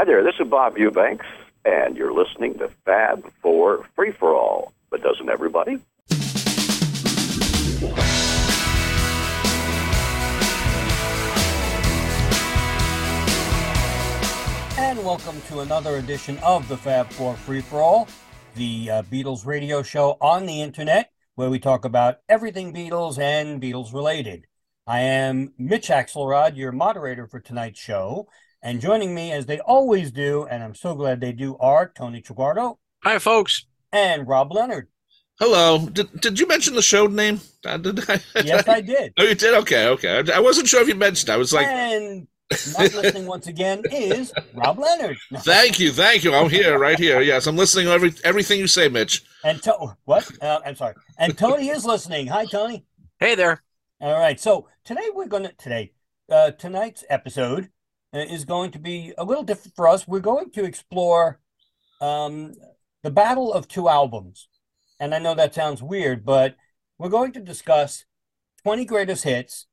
Hi there, this is Bob Eubanks, and you're listening to Fab Four Free for All. But doesn't everybody? And welcome to another edition of the Fab Four Free for All, the uh, Beatles radio show on the internet, where we talk about everything Beatles and Beatles related. I am Mitch Axelrod, your moderator for tonight's show. And joining me, as they always do, and I'm so glad they do, are Tony Triguardo. Hi, folks. And Rob Leonard. Hello. Did, did you mention the show name? Uh, did I, yes, I did. Oh, you did? Okay, okay. I wasn't sure if you mentioned. I was like, and not listening once again is Rob Leonard. No. Thank you, thank you. I'm here, right here. Yes, I'm listening to every everything you say, Mitch. And to- what? Uh, I'm sorry. And Tony is listening. Hi, Tony. Hey there. All right. So today we're going to today uh, tonight's episode is going to be a little different for us. We're going to explore um, the battle of two albums, and I know that sounds weird, but we're going to discuss 20 greatest hits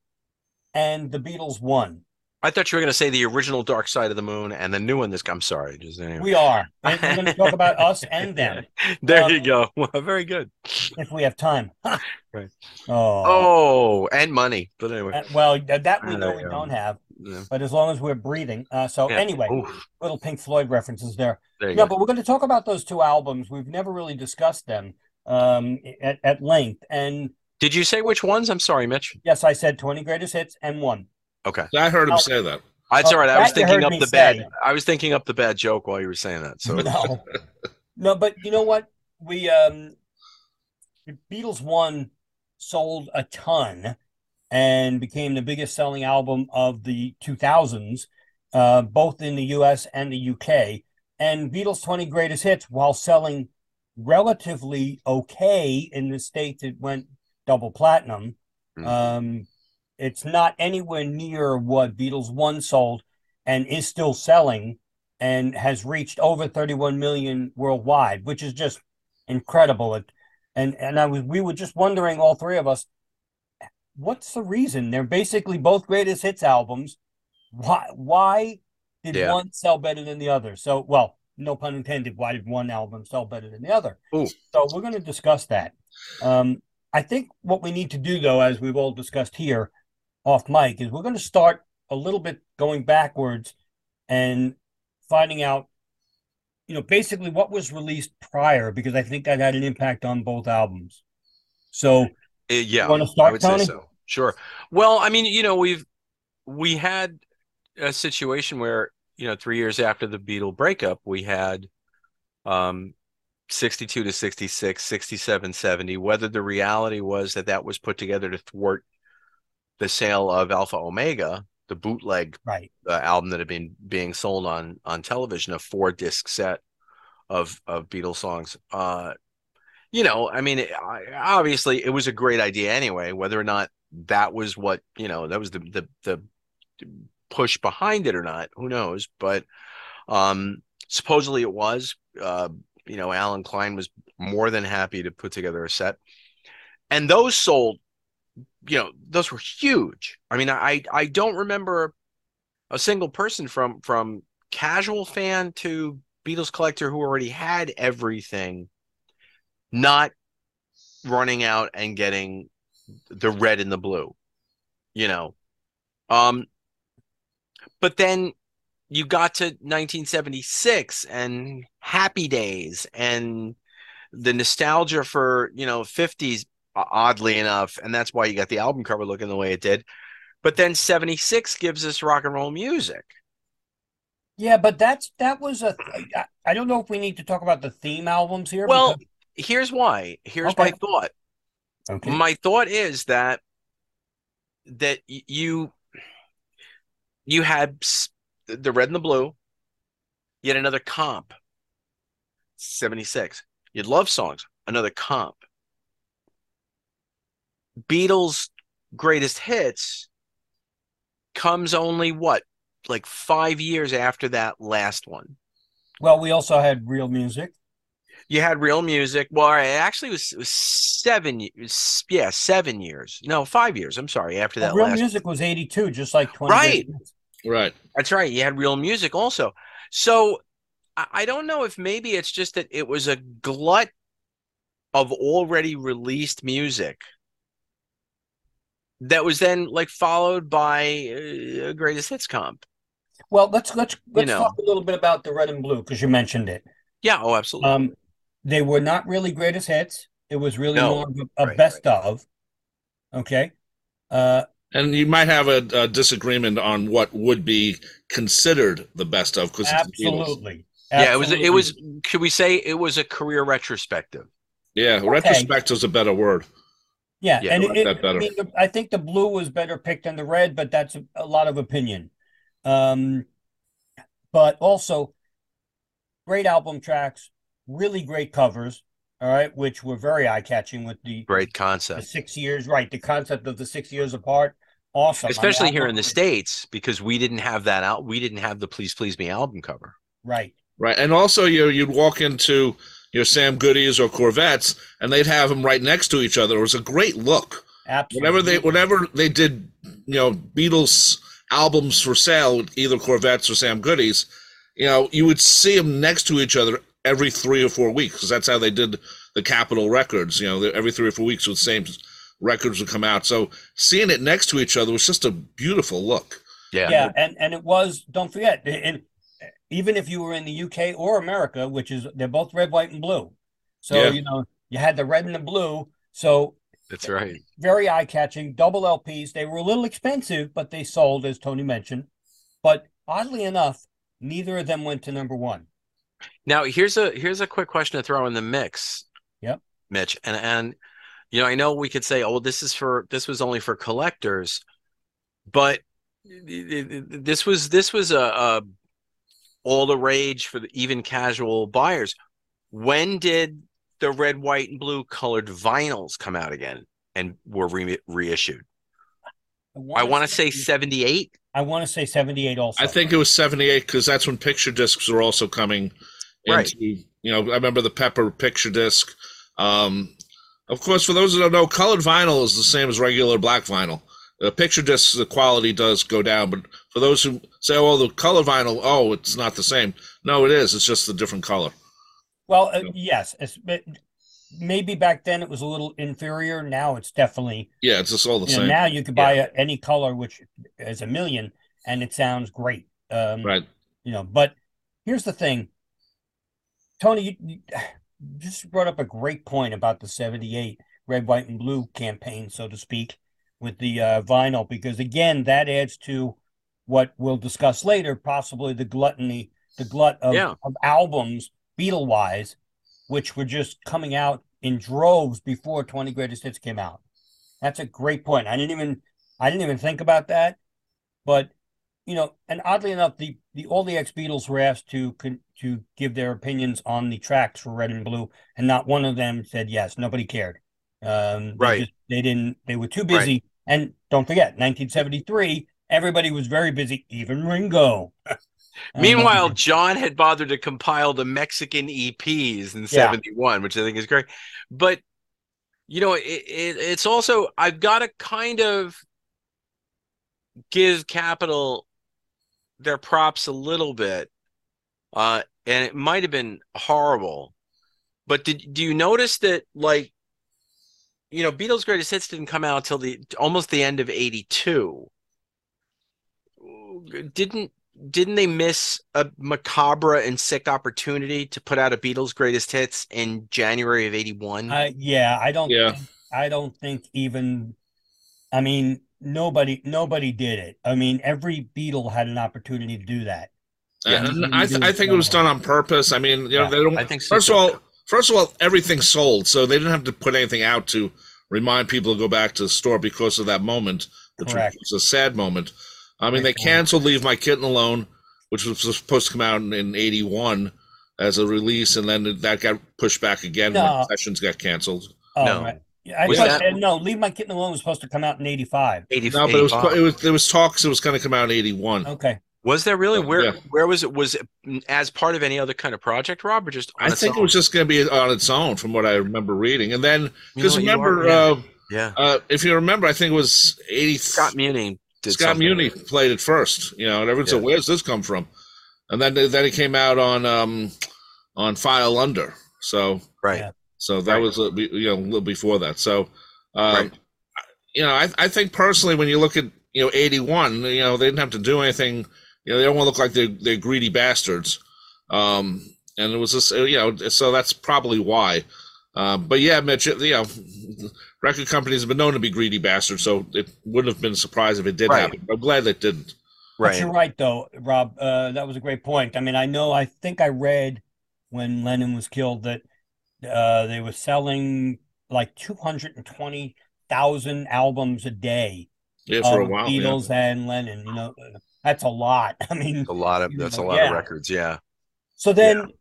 and the Beatles one. I thought you were going to say the original Dark Side of the Moon and the new one. This I'm sorry, just anyway. we are. we're going to talk about us and them. There um, you go. Well, very good. If we have time. right. Oh. Oh, and money. But anyway. Uh, well, that we know we don't have. Yeah. But as long as we're breathing. Uh, so yeah. anyway, Oof. little Pink Floyd references there. there yeah, go. but we're going to talk about those two albums. We've never really discussed them um, at, at length. And did you say which ones? I'm sorry, Mitch. Yes, I said 20 greatest hits and one. Okay. I heard him oh, say that. That's oh, all right. I was thinking up the say. bad. I was thinking up the bad joke while you were saying that. So no, no, but you know what? We um, Beatles one sold a ton and became the biggest selling album of the 2000s, uh, both in the U.S. and the U.K. And Beatles 20 Greatest Hits, while selling relatively okay in the states, it went double platinum. Mm-hmm. Um, it's not anywhere near what Beatles One sold and is still selling and has reached over 31 million worldwide, which is just incredible. It, and and I was we were just wondering, all three of us, what's the reason? They're basically both greatest hits albums. Why why did yeah. one sell better than the other? So well, no pun intended. Why did one album sell better than the other? Ooh. So we're going to discuss that. Um, I think what we need to do, though, as we've all discussed here, off mic is we're going to start a little bit going backwards and finding out you know basically what was released prior because i think that had an impact on both albums so yeah want to start Tony? so sure well i mean you know we've we had a situation where you know three years after the beatle breakup we had um 62 to 66 67 70 whether the reality was that that was put together to thwart the sale of Alpha Omega, the bootleg right. uh, album that had been being sold on on television, a four disc set of of Beatles songs. Uh, you know, I mean, it, obviously, it was a great idea anyway. Whether or not that was what you know, that was the the the push behind it or not, who knows? But um, supposedly it was. Uh, you know, Allen Klein was more than happy to put together a set, and those sold you know those were huge i mean i i don't remember a single person from from casual fan to beatles collector who already had everything not running out and getting the red and the blue you know um but then you got to 1976 and happy days and the nostalgia for you know 50s oddly enough, and that's why you got the album cover looking the way it did. But then 76 gives us rock and roll music. Yeah, but that's that was a. I don't know if we need to talk about the theme albums here. Well, because... here's why. Here's okay. my thought. Okay. My thought is that that you you had the red and the blue, yet another comp. 76. You'd love songs, another comp. Beatles' greatest hits comes only what, like five years after that last one. Well, we also had real music. You had real music. Well, it actually was, it was seven years. Yeah, seven years. No, five years. I'm sorry. After that, well, real last music was 82, just like 20. Right. Right. That's right. You had real music also. So I I don't know if maybe it's just that it was a glut of already released music that was then like followed by uh, a greatest hits comp. Well, let's let's let's know. talk a little bit about the red and blue because you mentioned it. Yeah, oh, absolutely. Um, they were not really greatest hits. It was really No. more of a, a Right, best of. Okay. Uh, And you might have a, a disagreement on what would be considered the best of because absolutely. yeah, it was it was should we say it was a career retrospective? Yeah, retrospective is a better word. Yeah, Yeah, and I like it, that better. I, mean, the- I think the blue was better picked than the red, but that's a, a lot of opinion. Um, but also great album tracks, really great covers. All right, which were very eye catching with the Great the concept. six years. Right, the concept of the six years apart. Awesome, I mean, Especially here in the. States, because we didn't have that out. We didn't have the Please Please Me album cover. Right. Right. And also you you'd walk into your Sam Goodies or Korvettes and they'd have them right next to each other. It was a great look. Absolutely. Whenever they whenever they did, you know, Beatles albums for sale, either Korvettes or Sam Goodies, you know, you would see them next to each other every three or four weeks because that's how they did the Capitol records. You know, every three or four weeks, the same records would come out. So seeing it next to each other was just a beautiful look. Yeah. yeah, and and it was. Don't forget, and uh, even if you were in the UK or America, which is they're both red, white, and blue. So Yeah. you know you had the red and the blue. So That's right. very eye catching, double LPs. They were a little expensive, but they sold, as Tony mentioned. But oddly enough, neither of them went to number one. Now here's a here's a quick question to throw in the mix. Yep. Mitch. And and you know, I know we could say, oh, this is for this was only for collectors, but this was this was a, a all the rage for the even casual buyers. When did the red, white, and blue colored vinyls come out again and were re- reissued? I want to say 78. I want to say seventy-eight. Also, I think it was 78 because that's when picture discs were also coming Right. into, you know, I remember the Pepper picture disc. Um, of course, for those that don't know, colored vinyl is the same as regular black vinyl. The picture discs, the quality does go down, but for those who say, oh, the color vinyl, oh, it's not the same. No, it is. It's just a different color. Well, uh, yes, it's, but maybe back then it was a little inferior. Now it's definitely Yeah, it's just all the you know, same. now you could buy a, any color which is a million and it sounds great. Um, Right. You know, but here's the thing, Tony, you, you just brought up a great point about the '78 red, white, and blue campaign, so to speak, with the uh, vinyl, because again, that adds to what we'll discuss later, possibly the gluttony, the glut of, Yeah. of albums, Beatle wise, which were just coming out in droves before 20 Greatest Hits came out. That's a great point. I didn't even I didn't even think about that, but you know, and oddly enough, the the all the ex Beatles were asked to con, to give their opinions on the tracks for Red and Blue, and not one of them said yes. Nobody cared. Um, they Right. just- they didn't. They were too busy. And don't forget, 1973, everybody was very busy, even Ringo. Meanwhile, John had bothered to compile the Mexican EPs in Yeah. 71, which I think is great. But, you know, it, it, it's also, I've got to kind of give Capitol their props a little bit. Uh, and it might have been horrible. But did do you notice that, like, you know, Beatles' greatest hits didn't come out till the almost the end of 82. Didn't didn't they miss a macabre and sick opportunity to put out a Beatles greatest hits in January of 81? I, yeah, I don't. Yeah. think- I don't think even. I mean, nobody, nobody did it. I mean, every Beatle had an opportunity to do that. Yeah. And I, th- I think it was done on purpose. I mean, you know, Yeah, they don't. I think so. First of all, first of all, everything sold, so they didn't have to put anything out to remind people to go back to the store because of that moment, which Correct. was a sad moment. I mean, they canceled "Leave My Kitten Alone," which was supposed to come out in, in '81 as a release, and then that got pushed back again when sessions got canceled. Oh, No. right. Yeah, I Was thought, that- no, Leave My Kitten Alone was supposed to come out in '85. 80, No, but it was it was there was talks it was going to come out in '81. Okay. Was there really? Where Yeah. where was it? Was it as part of any other kind of project, Rob, or just? on I its think it was just going to be on its own, from what I remember reading. And then You know because remember, are- yeah. uh, yeah, uh, if you remember, I think it was '80. Scott Muni did Scott something. Muni played it first, you know, and everyone said, "Where's this come from?" and then then it came out on um on File Under. So Right. So that Right. was a, you know a little before that. So um, Right. you know I I think personally when you look at you know eighty one, you know they didn't have to do anything. You know they don't want to look like they're they're greedy bastards. Um, and it was just you know so that's probably why. Um, but yeah, Mitch, you know, record companies have been known to be greedy bastards, so it wouldn't have been a surprise if it did Right. happen. I'm glad that didn't. But Right. you're right, though, Rob. Uh, that was a great point. I mean, I know, I think I read when Lennon was killed that uh, they were selling like 220,000 albums a day Yeah, for a of while. yeah. Beatles and Lennon. You know, that's a lot. I mean, A lot of You that's a lot yeah. of records. Yeah. so then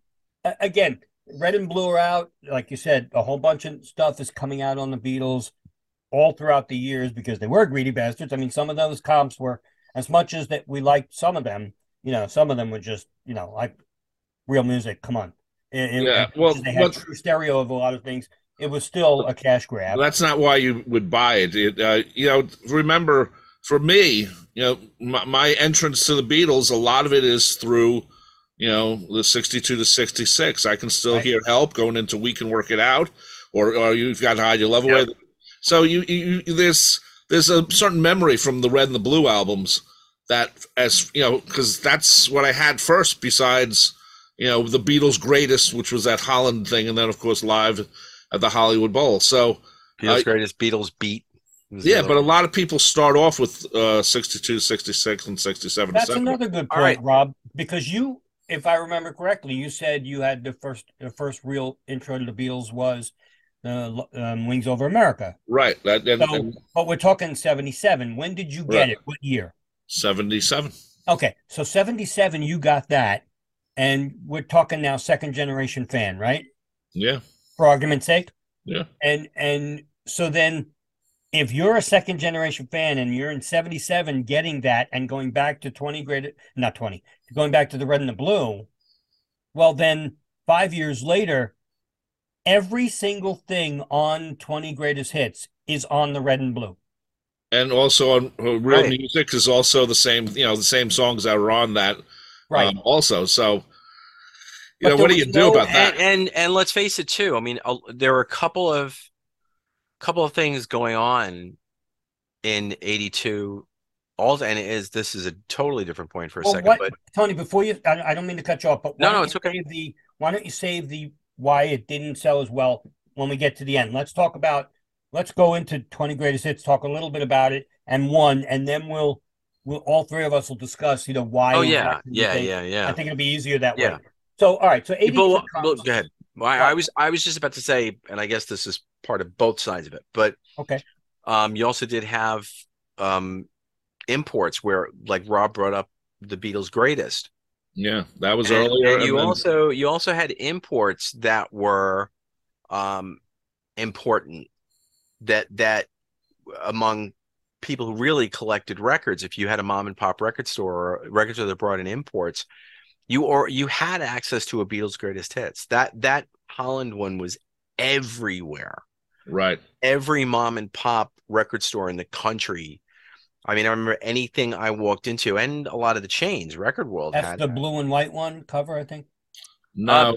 a- again, Red and Blue are out. Like you said, a whole bunch of stuff is coming out on the Beatles all throughout the years because they were greedy bastards. I mean, some of those comps were as much as that we liked some of them, you know, some of them were just, you know, like real music. Come on. It- it- Yeah, well, they had true stereo of a lot of things. It was still a cash grab. That's not why you would buy it. it uh, you know, remember, for me, you know, my, my entrance to the Beatles, a lot of it is through, you know, the 62 to 66. I can still Right. hear help going into We Can Work It Out, or, or You've Got to Hide Your Love Away. Yep. So you, you, you there's there's a certain memory from the Red and the Blue albums that, as you know, because that's what I had first, besides, you know, the Beatles' greatest, which was that Holland thing, and then, of course, live at the Hollywood Bowl. So, Beatles' Uh, greatest Beatles beat. yeah, other but a lot of people start off with uh, 62, 66, and 67. That's 70. another good point, right. Rob, because you, if I remember correctly, you said you had the first the first real intro to the Beatles was uh, um, Wings Over America. Right. That, and, So, and but we're talking 77. When did you get Right. it? What year? 77. Okay, so 77, you got that. And we're talking now second generation fan, right? Yeah. For argument's sake. Yeah. And and so then if you're a second generation fan and you're in 77 getting that and going back to 20 grade not 20, going back to the red and the blue, well then 5 years later every single thing on 20 greatest hits is on the red and blue. And also on uh, Real Right. Music is also the same, you know, the same songs that were on that Right. um, also. So, you But know, what do was you do no- about that? and, and and let's face it too. I mean, uh, there were a couple of couple of things going on in '82. All and it is this is a totally different point for a Well, second, what- but Tony, before you, I, I don't mean to cut you off, but No, no, it's okay. The, why don't you save the why it didn't sell as well when we get to the end? Let's talk about, let's go into 20 greatest hits, talk a little bit about it and one, and then we'll, we'll, all three of us will discuss, you know, why. oh yeah, yeah, think- yeah, I think it'll be easier that Yeah. way. So, all right. So 82 People, well, go ahead. Well, I, I was I was just about to say, and I guess this is part of both sides of it, but Okay. um, you also did have um imports where, like Rob brought up, the Beatles' greatest. Yeah, that was and, earlier. and you then- also you also had imports that were um important that that among people who really collected records if you had a mom and pop record store or record store that brought in imports you or you had access to a Beatles greatest hits that that Holland one was everywhere right. every mom and pop record store in the country I mean I remember anything I walked into and a lot of the chains record world that's had the blue and white one cover, I think. No,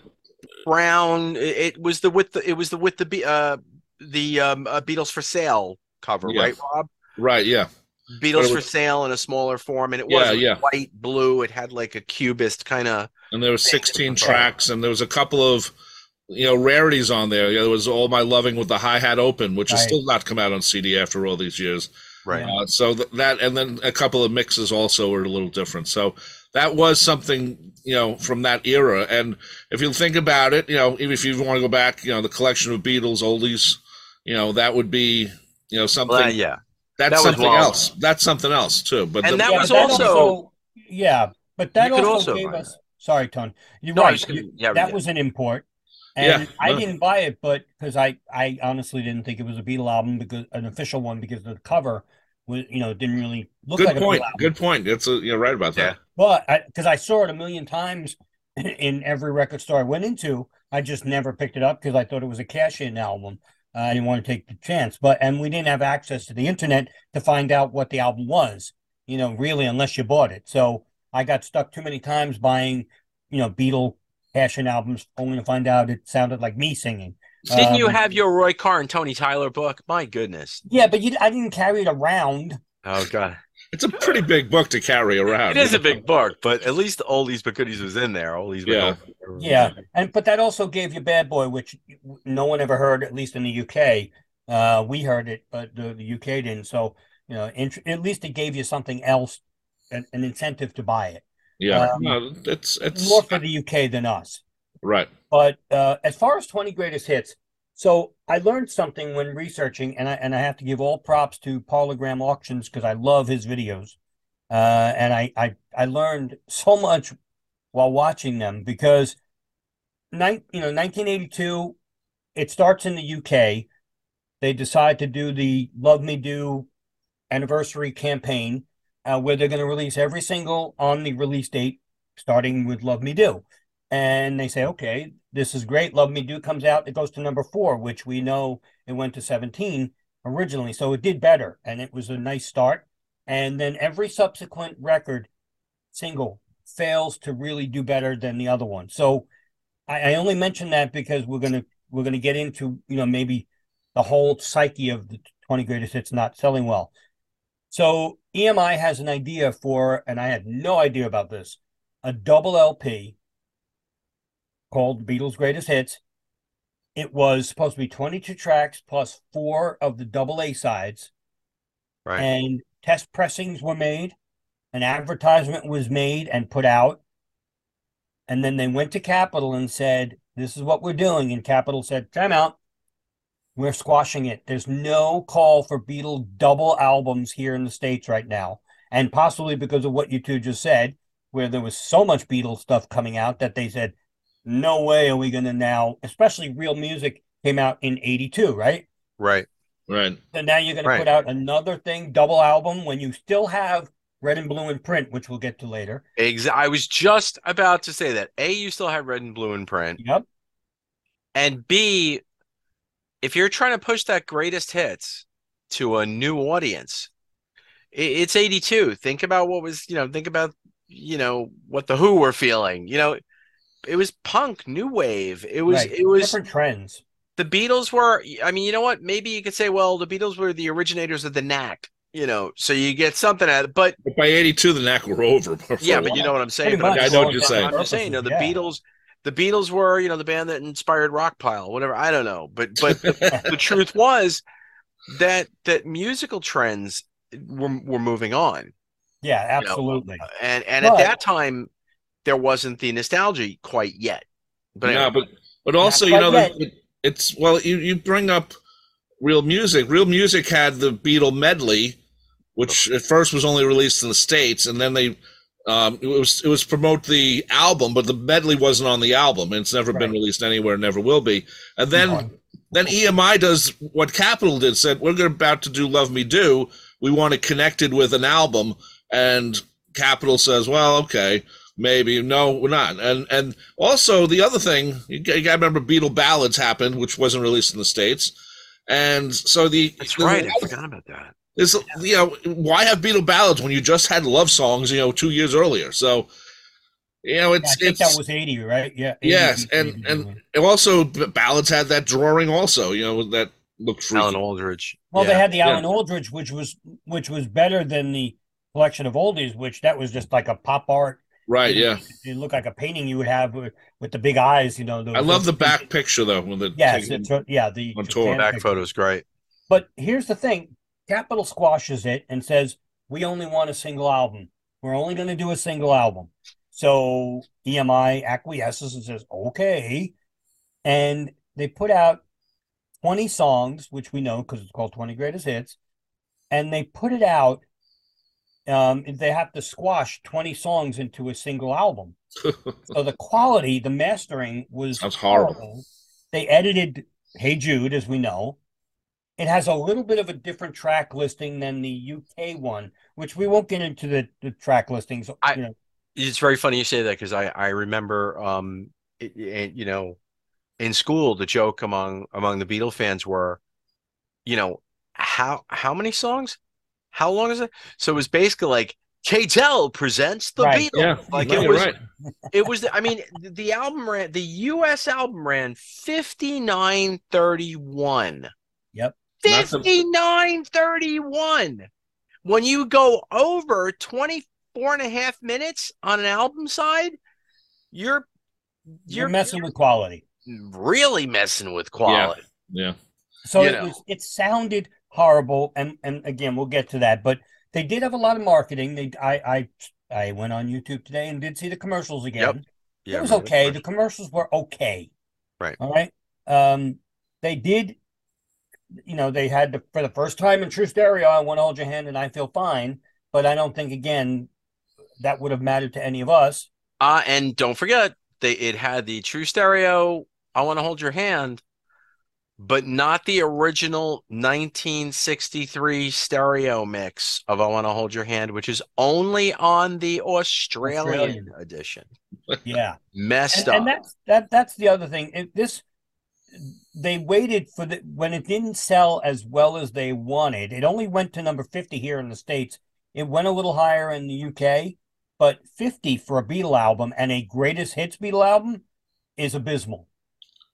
brown. It, it was the with the it was the with the Be- uh the um uh, Beatles for sale cover, Yeah. right, Rob? right. Yeah. Beatles it for sale in a smaller form, and it Yeah, was yeah. white, blue. It had like a cubist kind of. And there were 16 different tracks, and there was a couple of, you know, rarities on there. You know, there was All My Loving with the hi hat open, which has Right. still not come out on CD after all these years. Right. Uh, so th- that, and then a couple of mixes also were a little different. So that was something, you know, from that era. And if you think about it, you know, even if you want to go back, you know, the collection of Beatles oldies, you know, that would be, you know, something. Well, yeah. That's that something wild. else. That's something else too. But And the, that Yeah, was but also- yeah, but that You also, also gave buy us. Sorry, Tony. You're No, right. gonna- yeah, that yeah. was an import, and Yeah, I no. didn't buy it, but because I, I honestly didn't think it was a Beatle album because an official one because of the cover was, you know, didn't really look good like a point. Beatle. Good point. That's a, you're right about that. But because I, saw it a million times in every record store I went into, I just never picked it up because I thought it was a cash-in album. Uh, I didn't want to take the chance, but and we didn't have access to the internet to find out what the album was, you know, really, unless you bought it. So I got stuck too many times buying, you know, Beatle cash-in albums, only to find out it sounded like me singing. Didn't you Um, have your Roy Carr and Tony Tyler book? My goodness. Yeah, but you, I didn't carry it around. Oh god. It's a pretty big book to carry around. It is a big book, but at least the oldies but goodies was in there. Oldies but Yeah. goodies. Yeah, and but that also gave you Bad Boy, which no one ever heard, at least in the UK. Uh, we heard it, but the, the UK didn't. So you know, int- at least it gave you something else, an, an incentive to buy it. Yeah, Um, no, it's it's More for the UK than us. Right. But uh, as far as 20 greatest hits, so I learned something when researching, and I and I have to give all props to Parlogram Auctions because I love his videos. Uh, and I, I I learned so much while watching them because nine, you know, 1982, it starts in the UK. They decide to do the Love Me Do anniversary campaign, uh, where they're going to release every single on the release date, starting with Love Me Do and they say, okay, this is great. Love Me Do comes out. It goes to number four, which we know it went to 17 originally. So it did better and it was a nice start. And then every subsequent record single fails to really do better than the other one. So I, I only mention that because we're gonna we're gonna get into, you know, maybe the whole psyche of the 20 greatest hits not selling well. So EMI has an idea for, and I had no idea about this, a double LP called Beatles Greatest Hits. It was supposed to be 22 tracks plus four of the double A sides, Right. and test pressings were made. An advertisement was made and put out. And then they went to Capitol and said, This is what we're doing. And Capitol said, Time out. We're squashing it. There's no call for Beatle double albums here in the States right now. And possibly because of what you two just said, where there was so much Beatles stuff coming out that they said, no way are we going to now, especially real music came out in 82, right? right. Right. So now you're going to put out another thing, double album, when you still have red and blue in print, which we'll get to later. Ex- I was just about to say that. A, you still have red and blue in print. Yep. And B, if you're trying to push that greatest hits to a new audience, i- it's 82. Think about what was, you know, think about, you know, what the Who were feeling. You know, it was punk, new wave. It was, right. it was, different trends. the Beatles were, I mean, you know what? Maybe you could say, well, the Beatles were the originators of the knack, you know, so you get something out of it. But But by '82, the knack were over. for yeah, but you know what I'm saying. But I'm much. I know what you're saying. I'm just saying, you know, the Yeah. Beatles, the Beatles were, you know, the band that inspired Rockpile, whatever. I don't know, but but the truth was that that musical trends were were moving on, Yeah, you know, absolutely. and and But- at that time there wasn't the nostalgia quite yet. But yeah, anyway, but but also you know quite that it's well you you bring up real music. Real music had the Beatle medley, which at first was only released in the states, and then they um, it was it was promote the album, but the medley wasn't on the album, and it's never been released anywhere, never will be. And then then EMI does what Capitol did. Said we're about to do Love Me Do. We want to connect it with an album, and Capitol says, well, okay, maybe no, we're not. And and also the other thing, you got to remember Beatle Ballads happened, which wasn't released in the states, and so the that's there's a right. I forgot about that. There's you know why have Beatle Ballads when you just had love songs you know two years earlier? So you know Yeah, I it's think it's that was 80, right? Yeah. 80, yes, 80, and 80, and and also Ballads had that drawing also you know that looked freaky. Alan Aldridge. Well, Yeah. they had the Yeah. Alan Aldridge, which was which was better than the collection of oldies, which that was just like a pop art. Right? Yeah, It looked like a painting you would have with, with the big eyes, you know. I love the back picture though when the Yes, taking- it's, yeah, the on the tour. Back picture. is great. But here's the thing: Capitol squashes it and says we only want a single album. We're only going to do a single album. So EMI acquiesces and says okay, and they put out twenty songs, which we know because it's called Twenty Greatest Hits, and they put it out. Um, they have to squash twenty songs into a single album. so the quality, the mastering was Sounds horrible. horrible. They edited Hey Jude, as we know. It has a little bit of a different track listing than the UK one, which we won't get into the, the track listings. I- you know, It's very funny you say that because I I remember um it, it- you know in school the joke among among the Beatle fans were you know how how many songs how long is it so it was basically like KTEL presents the Right. Beatles. Yeah, like no, it you're was. right. It was. I mean, the- the album ran. The U.S. album ran fifty nine thirty one. Yep. Fifty nine thirty one. When you go over 24 and a half minutes on an album side, you're You're, messing with quality. really messing with quality. Yeah. So You it was it sounded horrible, and and again we'll get to that, but they did have a lot of marketing. They I I I went on YouTube today and did see the commercials again. Yeah, it was really. okay. The commercials were okay. Right. All right. Um, they did, you know, they had the, for the first time in True Stereo, I want to hold your hand and I feel fine. But I don't think again that would have mattered to any of us. Uh, and don't forget, they it had the true stereo. I want to hold your hand, but not the original 1963 stereo mix of I want to hold your hand, which is only on the Australian, Australian. edition. Yeah. Messed and, up. and that's that that's the other thing. It, this they waited for the when it didn't sell as well as they wanted. It only went to number 50 here in the States. It went a little higher in the UK, but 50 for a Beatle album and a greatest hits Beatle album is abysmal.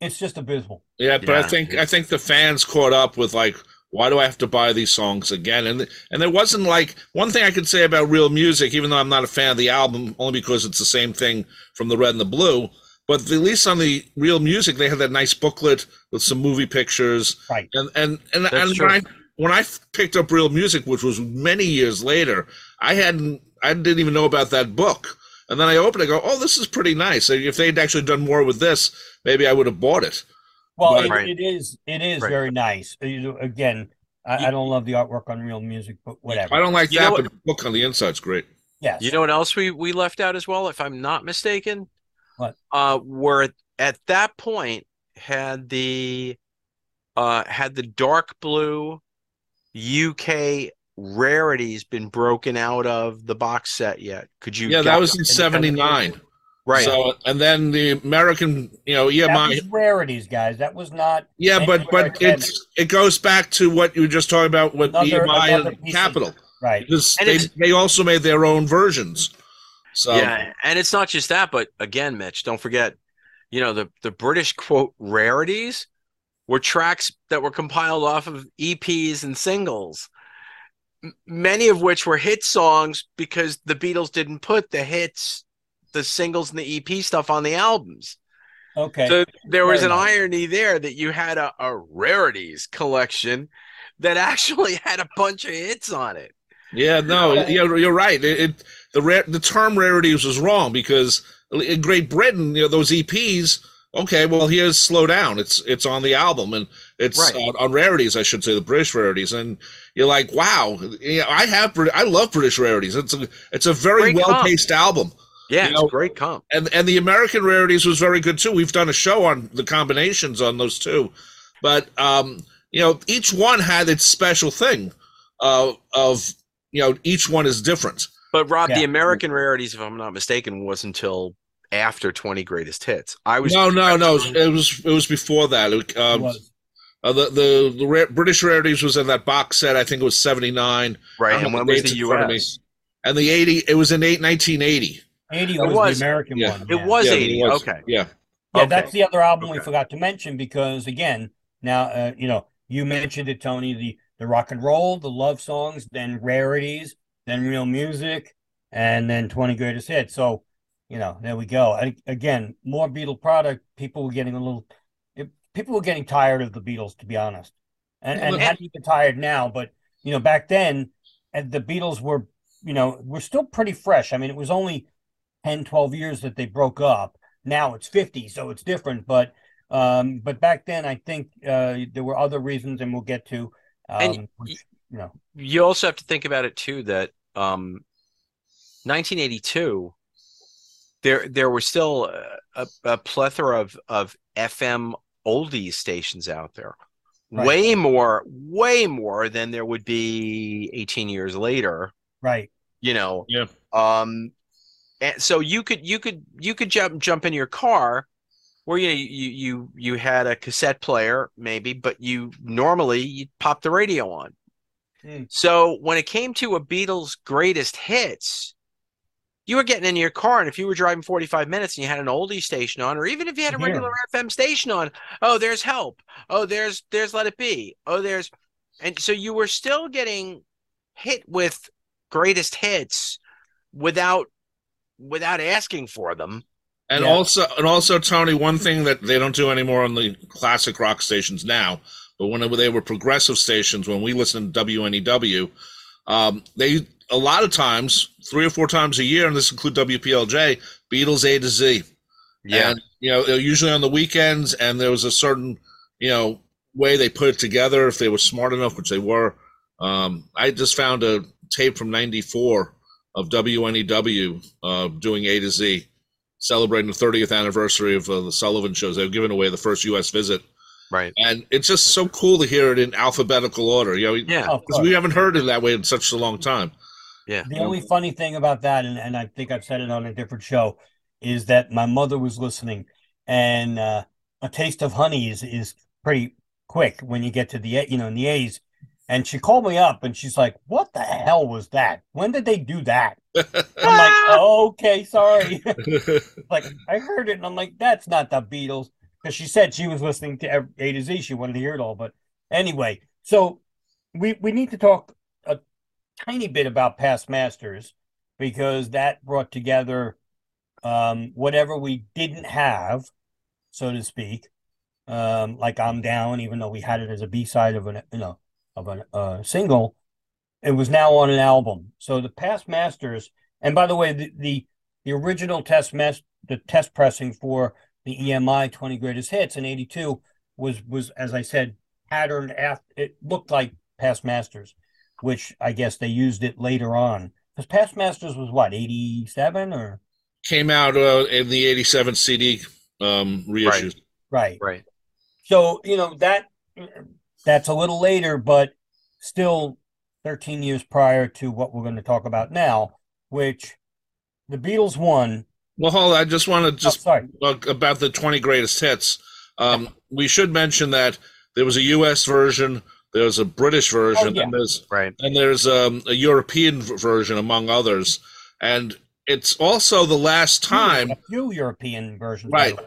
It's just abysmal. Yeah, but I think I think the fans caught up with like, why do I have to buy these songs again? And and there wasn't like one thing I could say about real music, even though I'm not a fan of the album, only because it's the same thing from the red and the blue. But at least on the real music, they had that nice booklet with some movie pictures, Right. and and and, That's and true. when I when I picked up real music, which was many years later, I hadn't I didn't even know about that book. And then I opened it, and go, oh, this is pretty nice. If they'd actually done more with this, maybe I would have bought it. Well, Right. it, Right. it is it is Right. very nice. You know, Again, I, I don't love the artwork on real music, but whatever. I don't like You that, know but the book on the inside's great. yes. You know what else we we left out as well, if I'm not mistaken? What? Uh, where at that point had the uh had the dark blue UK rarities been broken out of the box set yet? Could you? Yeah, get that was in '79. Right. So, and then the American, you know, that EMI. was rarities, guys. That was not. Yeah, but but again. it's it goes back to what you were just talking about with Another- EMI another and Capitol, right. because And they they also made their own versions. So yeah, and it's not just that, but again, Mitch, don't forget, you know, the the British quote rarities were tracks that were compiled off of EPs and singles, m- many of which were hit songs because the Beatles didn't put the hits, the singles and the EP stuff on the albums. Okay. So there was Fair an enough. irony there that you had a, a rarities collection that actually had a bunch of hits on it. yeah, no, yeah, you're right. It, it the rare, the term rarities was wrong because in Great Britain, you know, those EPs. Okay, well, here's slow down. It's it's on the album and it's Right. uh, on rarities, I should say, the British rarities. And you're like, wow, you know, I have I love British rarities. It's a it's a very well paced album. Yeah, You it's know, a great comp. and and the American rarities was very good too. We've done a show on the combinations on those two, but um, you know, each one had its special thing. Uh, of you know, each one is different. But Rob, Yeah. the American rarities, if I'm not mistaken, was until after 20 greatest hits. I was No, no, no. It was it was before that. It, It um, was. uh, the the the ra- British rarities was in that box set. I think it was seventy nine, right. And when the was the in front of me. US? and the eighty. It was in eight, 1980. 80 was, was. the American Yeah. one. It yeah. was Yeah, it 80. was. Okay. Yeah, Yeah, Okay. that's the other album we forgot to mention because again, now uh, you know you mentioned it, Tony. The the rock and roll, the love songs, then rarities, then real music, and then twenty greatest hits. So you know there we go. I, again, more Beatle product. People were getting a little. It, people were getting tired of the Beatles, to be honest, and Yeah, and but- not even tired now. But you know back then, and the Beatles were you know were still pretty fresh. I mean, it was only 10, 12 years that they broke up. Now it's 50, so it's different. But um, but back then, I think uh, there were other reasons, and we'll get to. Um, And which, you know, You also have to think about it too that um 1982 there there were still a, a, a plethora of of FM oldies stations out there. Right. Way more way more than there would be 18 years later. right? you know Yeah. um and so you could you could you could jump jump in your car where you know you you you had a cassette player maybe but you normally you pop the radio on Mm. So when it came to a Beatles greatest hits, you were getting in your car, and if you were driving 45 minutes and you had an oldie station on, or even if you had a Yeah. regular FM station on, oh, there's help. Oh, there's there's let it be. Oh, there's and so you were still getting hit with greatest hits without without asking for them. And Yeah. also, and also, Tony, one thing that they don't do anymore on the classic rock stations now, but when they were progressive stations, when we listened to WNEW, um, they a lot of times, three or four times a year, and this include WPLJ, Beatles A to Z. Yeah, and, you know, usually on the weekends, and there was a certain, you know, way they put it together if they were smart enough, which they were. Um, I just found a tape from '94 of WNEW uh, doing A to Z, celebrating the 30th anniversary of uh, the Sullivan shows. They've given away the first U.S. visit, right. and it's just so cool to hear it in alphabetical order. You know, Yeah. Because we haven't heard it that way in such a long time. Yeah. The only funny thing about that, and, and I think I've said it on a different show, is that my mother was listening, and uh, a taste of honey is is pretty quick when you get to the A- you know in the A's, and she called me up and she's like, "What the hell was that? When did they do that?" I'm like, oh, "Okay, sorry." like I heard it, and I'm like, "That's not the Beatles," because she said she was listening to A to Z. She wanted to hear it all, but anyway, so we we need to talk a tiny bit about past masters because that brought together um, whatever we didn't have, so to speak. Um, like I'm down, even though we had it as a B side of an you know of a uh, single, it was now on an album. So the past masters, and by the way, the the, the original test mess the test pressing for the EMI 20 greatest hits in 82 was was as I said patterned after it looked like past masters which I guess they used it later on. Because Past Masters was what, 87 or? Came out uh, in the '87 CD um, reissues. Right. Right. So, you know, that that's a little later, but still 13 years prior to what we're going to talk about now, which the Beatles One. Well, hold on. I just want to Oh, just sorry. Well, about the 20 greatest hits. Um, we should mention that there was a U.S. version, there was a British version, Oh, yeah. and there's Right. and there's um, a European version, among others. And it's also the last time. A few European versions. Right.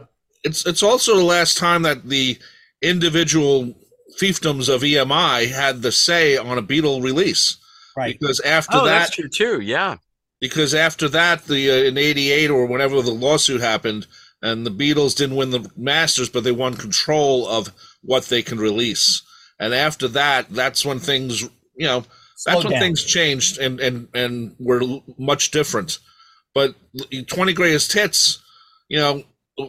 It's it's also the last time that the individual fiefdoms of EMI had the say on a Beatle release. Right. Because after Oh, that, that's true too. Yeah. because after that, the uh, in '88 or whenever the lawsuit happened, and the Beatles didn't win the Masters, but they won control of what they can release. And after that, that's when things, you know, that's Slow when down. things changed and and and were much different. But 20 greatest hits, you know,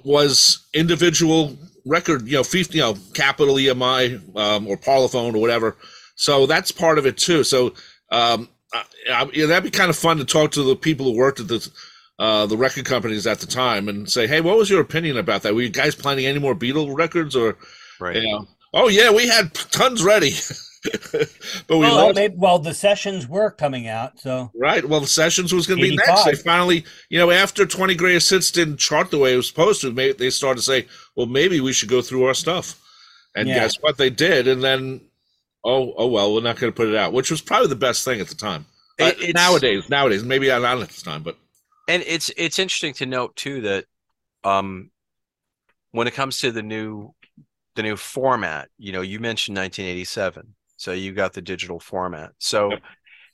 was individual record, you know, fief- you know, Capitol EMI um, or Parlophone or whatever. So that's part of it too. So um, uh, uh, yeah, that'd be kind of fun to talk to the people who worked at the uh, the record companies at the time and say, hey, what was your opinion about that? Were you guys planning any more Beatle records or Right. you know? Oh yeah, we had tons ready, but we Well, lost. maybe, well, the sessions were coming out, so Right. Well, the sessions was going to be next. They finally, you know, after 20 greatest hits didn't chart the way it was supposed to, may- they started to say, well, maybe we should go through our stuff. And Yeah. guess what? They did. And then, oh, oh well, we're not going to put it out, which was probably the best thing at the time. Uh, It- it's- nowadays, nowadays, maybe not at the time, but and it's it's interesting to note too that um when it comes to the new the new format you know you mentioned 1987 so you got the digital format so Yep.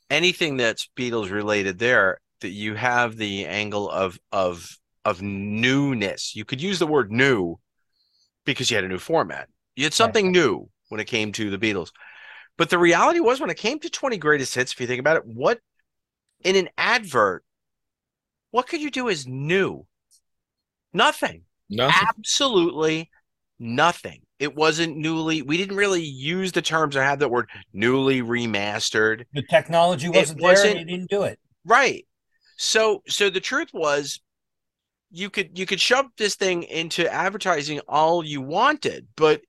anything that's beatles related there that you have the angle of of of newness you could use the word new because you had a new format you had something new when it came to the beatles but the reality was when it came to 20 greatest hits if you think about it what in an advert what could you do as new? Nothing. nothing. Absolutely nothing. It wasn't newly, we didn't really use the terms i have that word newly remastered. the technology wasn't, there wasn't- and they didn't do it. Right. So so the truth was you could you could shove this thing into advertising all you wanted, but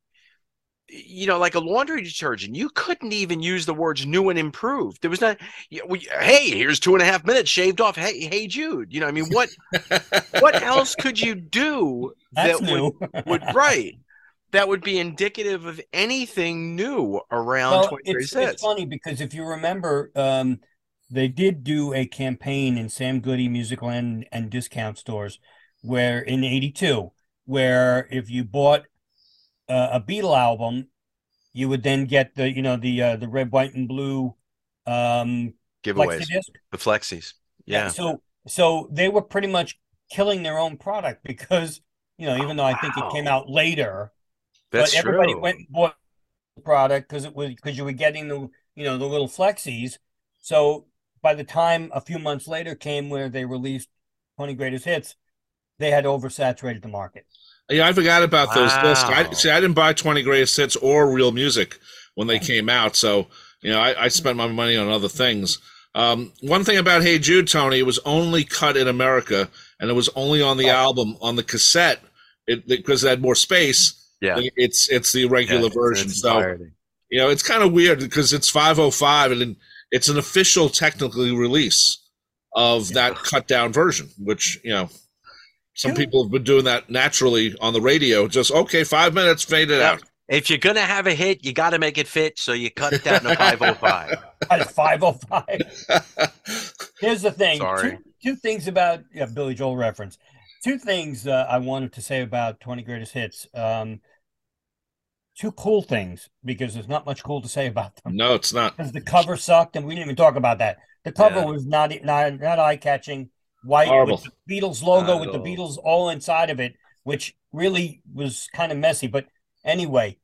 you know, like a laundry detergent, you couldn't even use the words new and improved. There was not, you we, hey, here's two and a half minutes shaved off. Hey, hey, Jude. You know, I mean, what what else could you do That's that new. would would right that would be indicative of anything new around Well, 20 it's, it's funny because if you remember, um, they did do a campaign in Sam Goody musical and, and discount stores where in 82, where if you bought uh, a Beatle album, you would then get the, you know, the, uh, the red, white, and blue, um, Giveaways, flexi the flexies. Yeah. So, so they were pretty much killing their own product because, you know, even though I think it came out later, That's but everybody true. went and bought the product because it was because you were getting the you know the little flexies. So by the time a few months later came where they released 20 greatest hits, they had oversaturated the market. Yeah, I forgot about those discs. I see. I didn't buy Twenty Greatest Hits or Reel Music when they came out, so you know I, I spent my money on other things. Um, one thing about Hey Jude, Tony, it was only cut in America, and it was only on the Oh. album on the cassette. It because it had more space. Yeah. it's it's the regular Yeah, it's version. its So entirety. you know it's kind of weird because it's 505 and it's an official technically release of that cut down version, which you know. Some Yeah. people have been doing that naturally on the radio. Just okay, five minutes, fade it Yeah. out. If you're gonna have a hit, you got to make it fit. So you cut it down to 505. At 505. Here's the thing. Sorry. Two, two things about yeah, Billy Joel reference. Two things uh, I wanted to say about 20 greatest hits. Um, two cool things because there's not much cool to say about them. no, it's not. because the cover sucked, and we didn't even talk about that. The cover Yeah. was not not not eye catching. White Horrible. with the Beatles logo Not with the. Beatles all inside of it, which really was kind of messy. But anyway,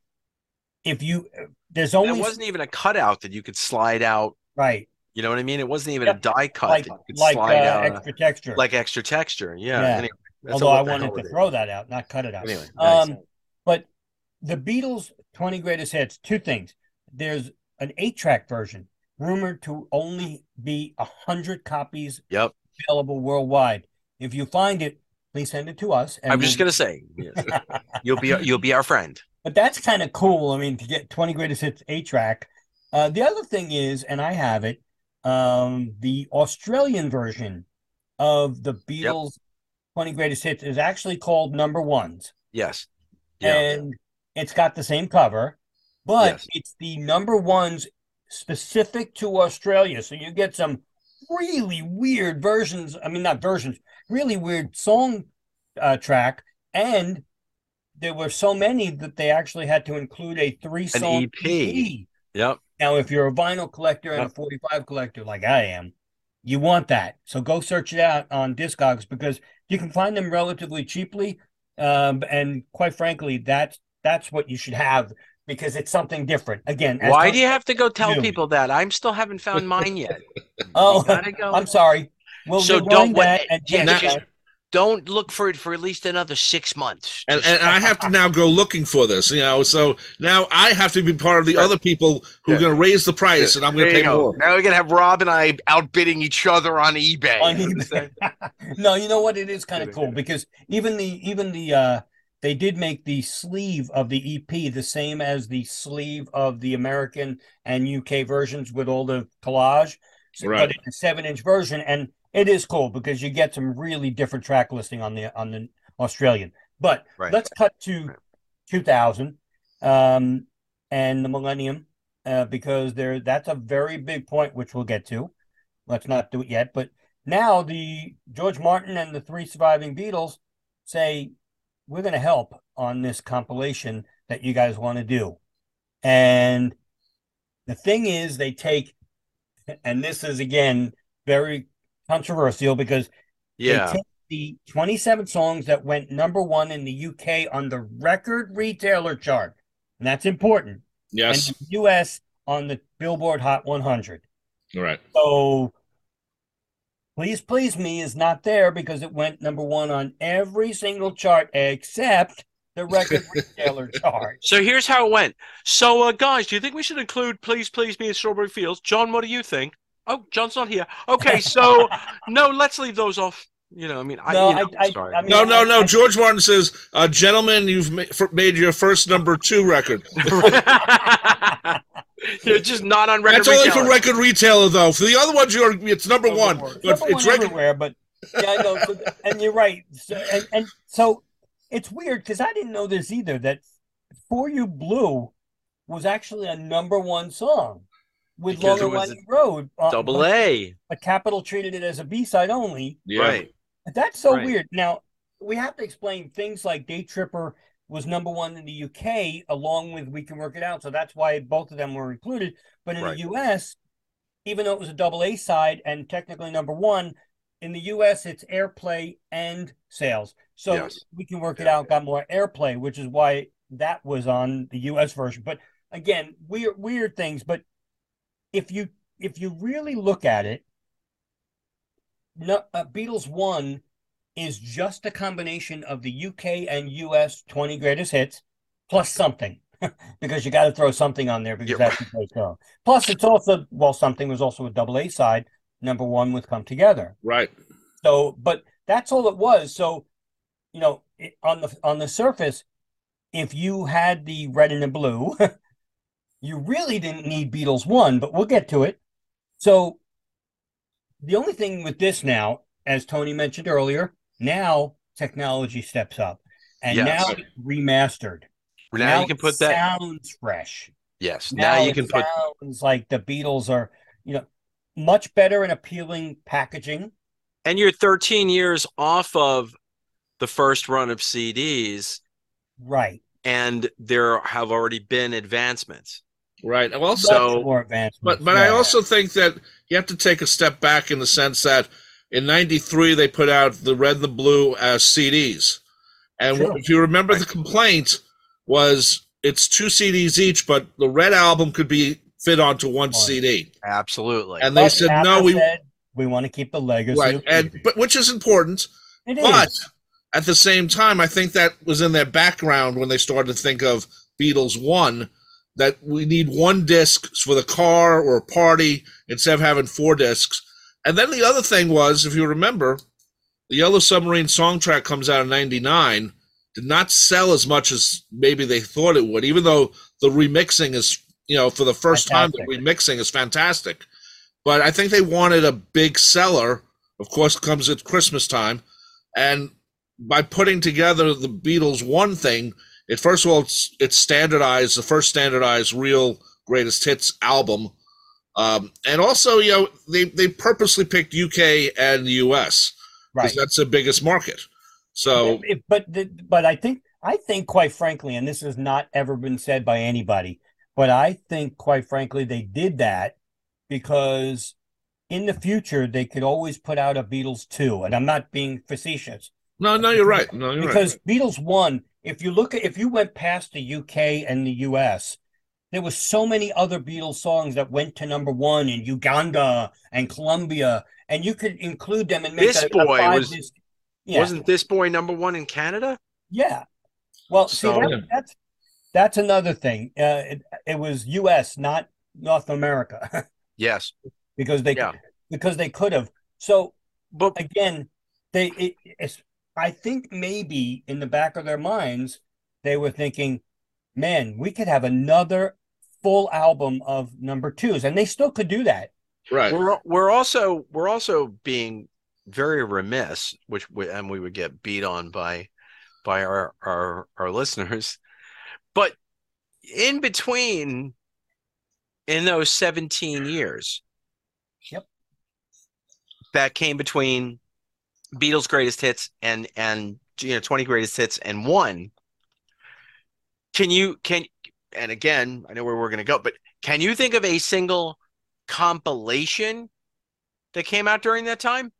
if you there's It only wasn't even a cutout that you could slide out. right You know what I mean? It wasn't even Yep. a die cut like that you could like uh, out. uh, extra texture. like extra texture. Yeah. Yeah. Anyway, that's Although I wanted to throw is. that out, not cut it out. Anyway, nice. Um, but the Beatles 20 greatest hits, two things. There's an eight track version rumored to only be a hundred copies Yep. available worldwide. If you find it, please send it to us. and I'm just we'll- gonna say, you'll be you'll be our friend. But that's kind of cool. I mean, to get 20 greatest hits eight track. Uh, the other thing is, and I have it, um, the Australian version of the Beatles 20 greatest hits is actually called Number Ones. Yes. Yeah. and it's got the same cover, but Yes. it's the number ones specific to Australia. So you get some really weird versions. I mean, not versions, really weird song uh, track. And there were so many that they actually had to include a three song EP. Yep. Now, if you're a vinyl collector and a 45 collector like I am, you want that. So go search it out on Discogs because you can find them relatively cheaply. Um, and quite frankly, that's that's what you should have because it's something different. Again, Why do you have to go tell you. people that? I'm still haven't found mine yet. Oh, go. I'm sorry. We'll So don't wait- and yeah, check just- it out. Don't look for it for at least another six months. And, Just- and I have to now go looking for this, you know. So now I have to be part of the other people who are going to raise the price, and I'm going to pay go. more. Now we're gonna have Rob and I outbidding each other on eBay. on eBay. no, you know what? It is kind of cool because even the even the uh they did make the sleeve of the EP the same as the sleeve of the American and UK versions with all the collage, So- Right. but it's a seven inch version, and it is cool because you get some really different track listing on the on the Australian. But Right. let's cut to Right. 2000 um, and the Millennium uh, because there that's a very big point which we'll get to. Let's not do it yet, but now the George Martin and the three surviving Beatles say we're going to help on this compilation that you guys want to do. And the thing is they take and this is again very controversial because yeah. the 27 songs that went number 1 in the UK on the record retailer chart. And that's important. Yes, And the US on the Billboard Hot 100. all right. So Please Please Me is not there because it went number one on every single chart except the record retailer chart. So here's how it went. So, uh, guys, do you think we should include "Please Please Me" in Strawberry Fields? John, what do you think? Oh, John's not here. Okay, so no, let's leave those off. You know, I mean, I, No, you know, I- I- sorry. I mean- No, no, no. I- George Martin says, uh, "Gentlemen, you've ma- for- made your first number two record. You're just not on record. That's only for record retailer, though. For the other ones, you're it's number one. But Number it's one record. everywhere, but yeah, I know. So, and you're right. So, and, and so it's weird because I didn't know this either. That For You Blue was actually a number one song with Because it Long and Winding Road. uh, Double A. but Capitol treated it as a B side only. Yeah. Right. That's so Right. weird. Now we have to explain things like Day Tripper was number one in the UK along with We Can Work It Out. So that's why both of them were included. But in Right. the US, even though it was a double A side and technically number one, in the US it's airplay and sales. So Yes. We Can Work It Out got more airplay, which is why that was on the US version. But again, weird weird things. But if you if you really look at it, no, uh, Beatles one is just a combination of the UK and US 20 greatest hits plus something because you got to throw something on there because Yeah. that's the place go. Plus, it's also well, something was also a double A side, number one with Come Together. Right. So, but that's all it was. So, you know, it, on the on the surface, if you had the red and the blue, you really didn't need Beatles one, but we'll get to it. So, the only thing with this now, as Tony mentioned earlier, now technology steps up, and Yes. now it's remastered. Now, you can put that. sounds fresh. Yes. Now, you it can put. sounds like the Beatles are, you know, much better and appealing packaging. And you're 13 years off of the first run of CDs, Right. and there have already been advancements. Right. And also, So- more advancements. but but I also think that you have to take a step back in the sense that in '93 they put out the red and the blue as CDs, and Sure. if you remember, the complaint was it's two CDs each, but the red album could be fit onto one One. CD, Absolutely. and they But said Apple no, we said, we want to keep the legacy. right, of and but which is important. It is. But at the same time, I think that was in their background when they started to think of Beatles One, that we need one disc for the car or a party instead of having four discs. And then the other thing was, if you remember, the Yellow Submarine song track comes out in '99, did not sell as much as maybe they thought it would, even though the remixing is, you know, for the first time, the remixing is fantastic. But I think they wanted a big seller. Of course, comes at Christmas time, and by putting together the Beatles one thing, it first of all it's, it's standardized the first standardized real greatest hits album, um, and also you know they they purposely picked UK and the US right. that's the biggest market. So If- but the, but I think I think quite frankly, and this has not ever been said by anybody, but I think quite frankly they did that because in the future they could always put out a Beatles two, and I'm not being facetious no, no, you're right. No, you're because right. Beatles one. If you look at if you went past the UK and the US, there was so many other Beatles songs that went to number one in Uganda and Colombia, and you could include them and make This a, a boy five was- disc- Yeah. Wasn't this boy number one in Canada? Yeah. Well, see, that, that's that's another thing. Uh, it, it was U.S., not North America, Yes. because they Yeah. because they could have. So But again, they it, it's. I think maybe in the back of their minds they were thinking, "Man, we could have another full album of number twos, and they still could do that." Right. we're we're also we're also being very remiss, which we, and we would get beat on by by our our our listeners. But in between, in those seventeen years, Yep. that came between Beatles' greatest hits and and you know twenty greatest hits and one. Can you can and again I know where we're going to go, but can you think of a single compilation that came out during that time?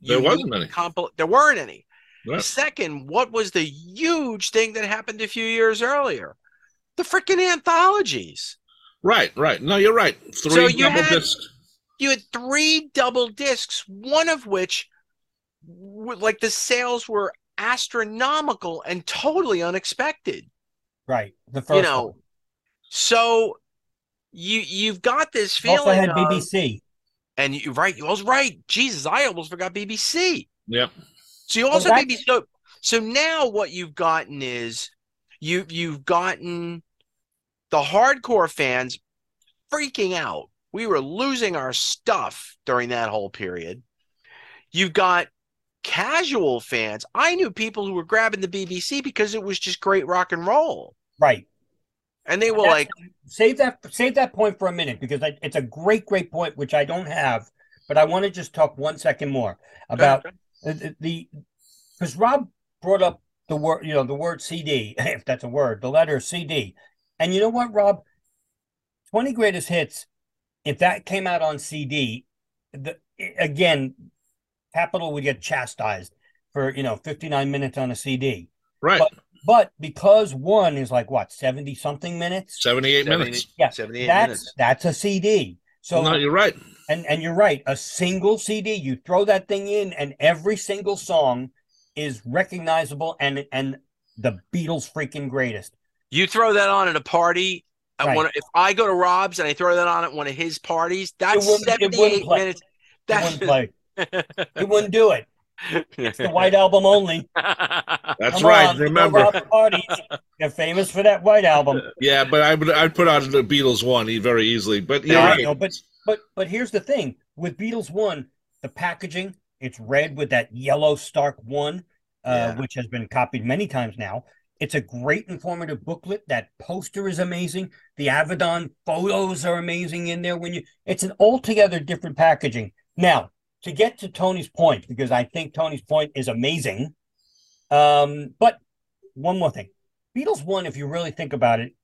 There Unique wasn't any. compil- there weren't any. Yeah. Second, what was the huge thing that happened a few years earlier? The freaking anthologies. Right, right. No, you're right. Three So you double had- discs. You had three double discs, one of which, like the sales were astronomical and totally unexpected. Right. The first you know, one. so you you've got this feeling. also feeling, had of- BBC. and you right. You was right. Jesus, I almost forgot BBC. Yep. So you also that's- maybe so so now what you've gotten is you you've gotten the hardcore fans freaking out. We were losing our stuff during that whole period. You've got casual fans. I knew people who were grabbing the BBC because it was just great rock and roll. Right. And they were That's- like, save that save that point for a minute because I, it's a great great point which I don't have, but I want to just talk one second more about the the because Rob brought up the word you know the word CD if that's a word the letter CD, and you know what Rob, twenty greatest hits, if that came out on CD, the again, Capitol would get chastised for you know fifty nine minutes on a CD, Right. But- but because one is like what seventy something minutes, 78 70 minutes. Yeah, 78 that's minutes. that's a CD. So no, you're right. and and you're right, a single CD, you throw that thing in, and every single song is recognizable and and the Beatles freaking greatest. You throw that on at a party. I Right. want if I go to Rob's and I throw that on at one of his parties, that's wouldn't- it 78 play. minutes. It That's wouldn't play. It wouldn't do it. It's the White Album only. That's Come right. on, go Remember. rob the parties. They're famous for that White Album. Yeah, but I would I'd put on the Beatles one very easily. But Yeah, I right. know, but but but here's the thing with Beatles One, the packaging it's red with that yellow Stark One, uh, Yeah. which has been copied many times now. It's a great informative booklet. That poster is amazing. The Avedon photos are amazing in there. When you, it's an altogether different packaging. Now, to get to Tony's point, because I think Tony's point is amazing. Um, but one more thing, Beatles One, if you really think about it,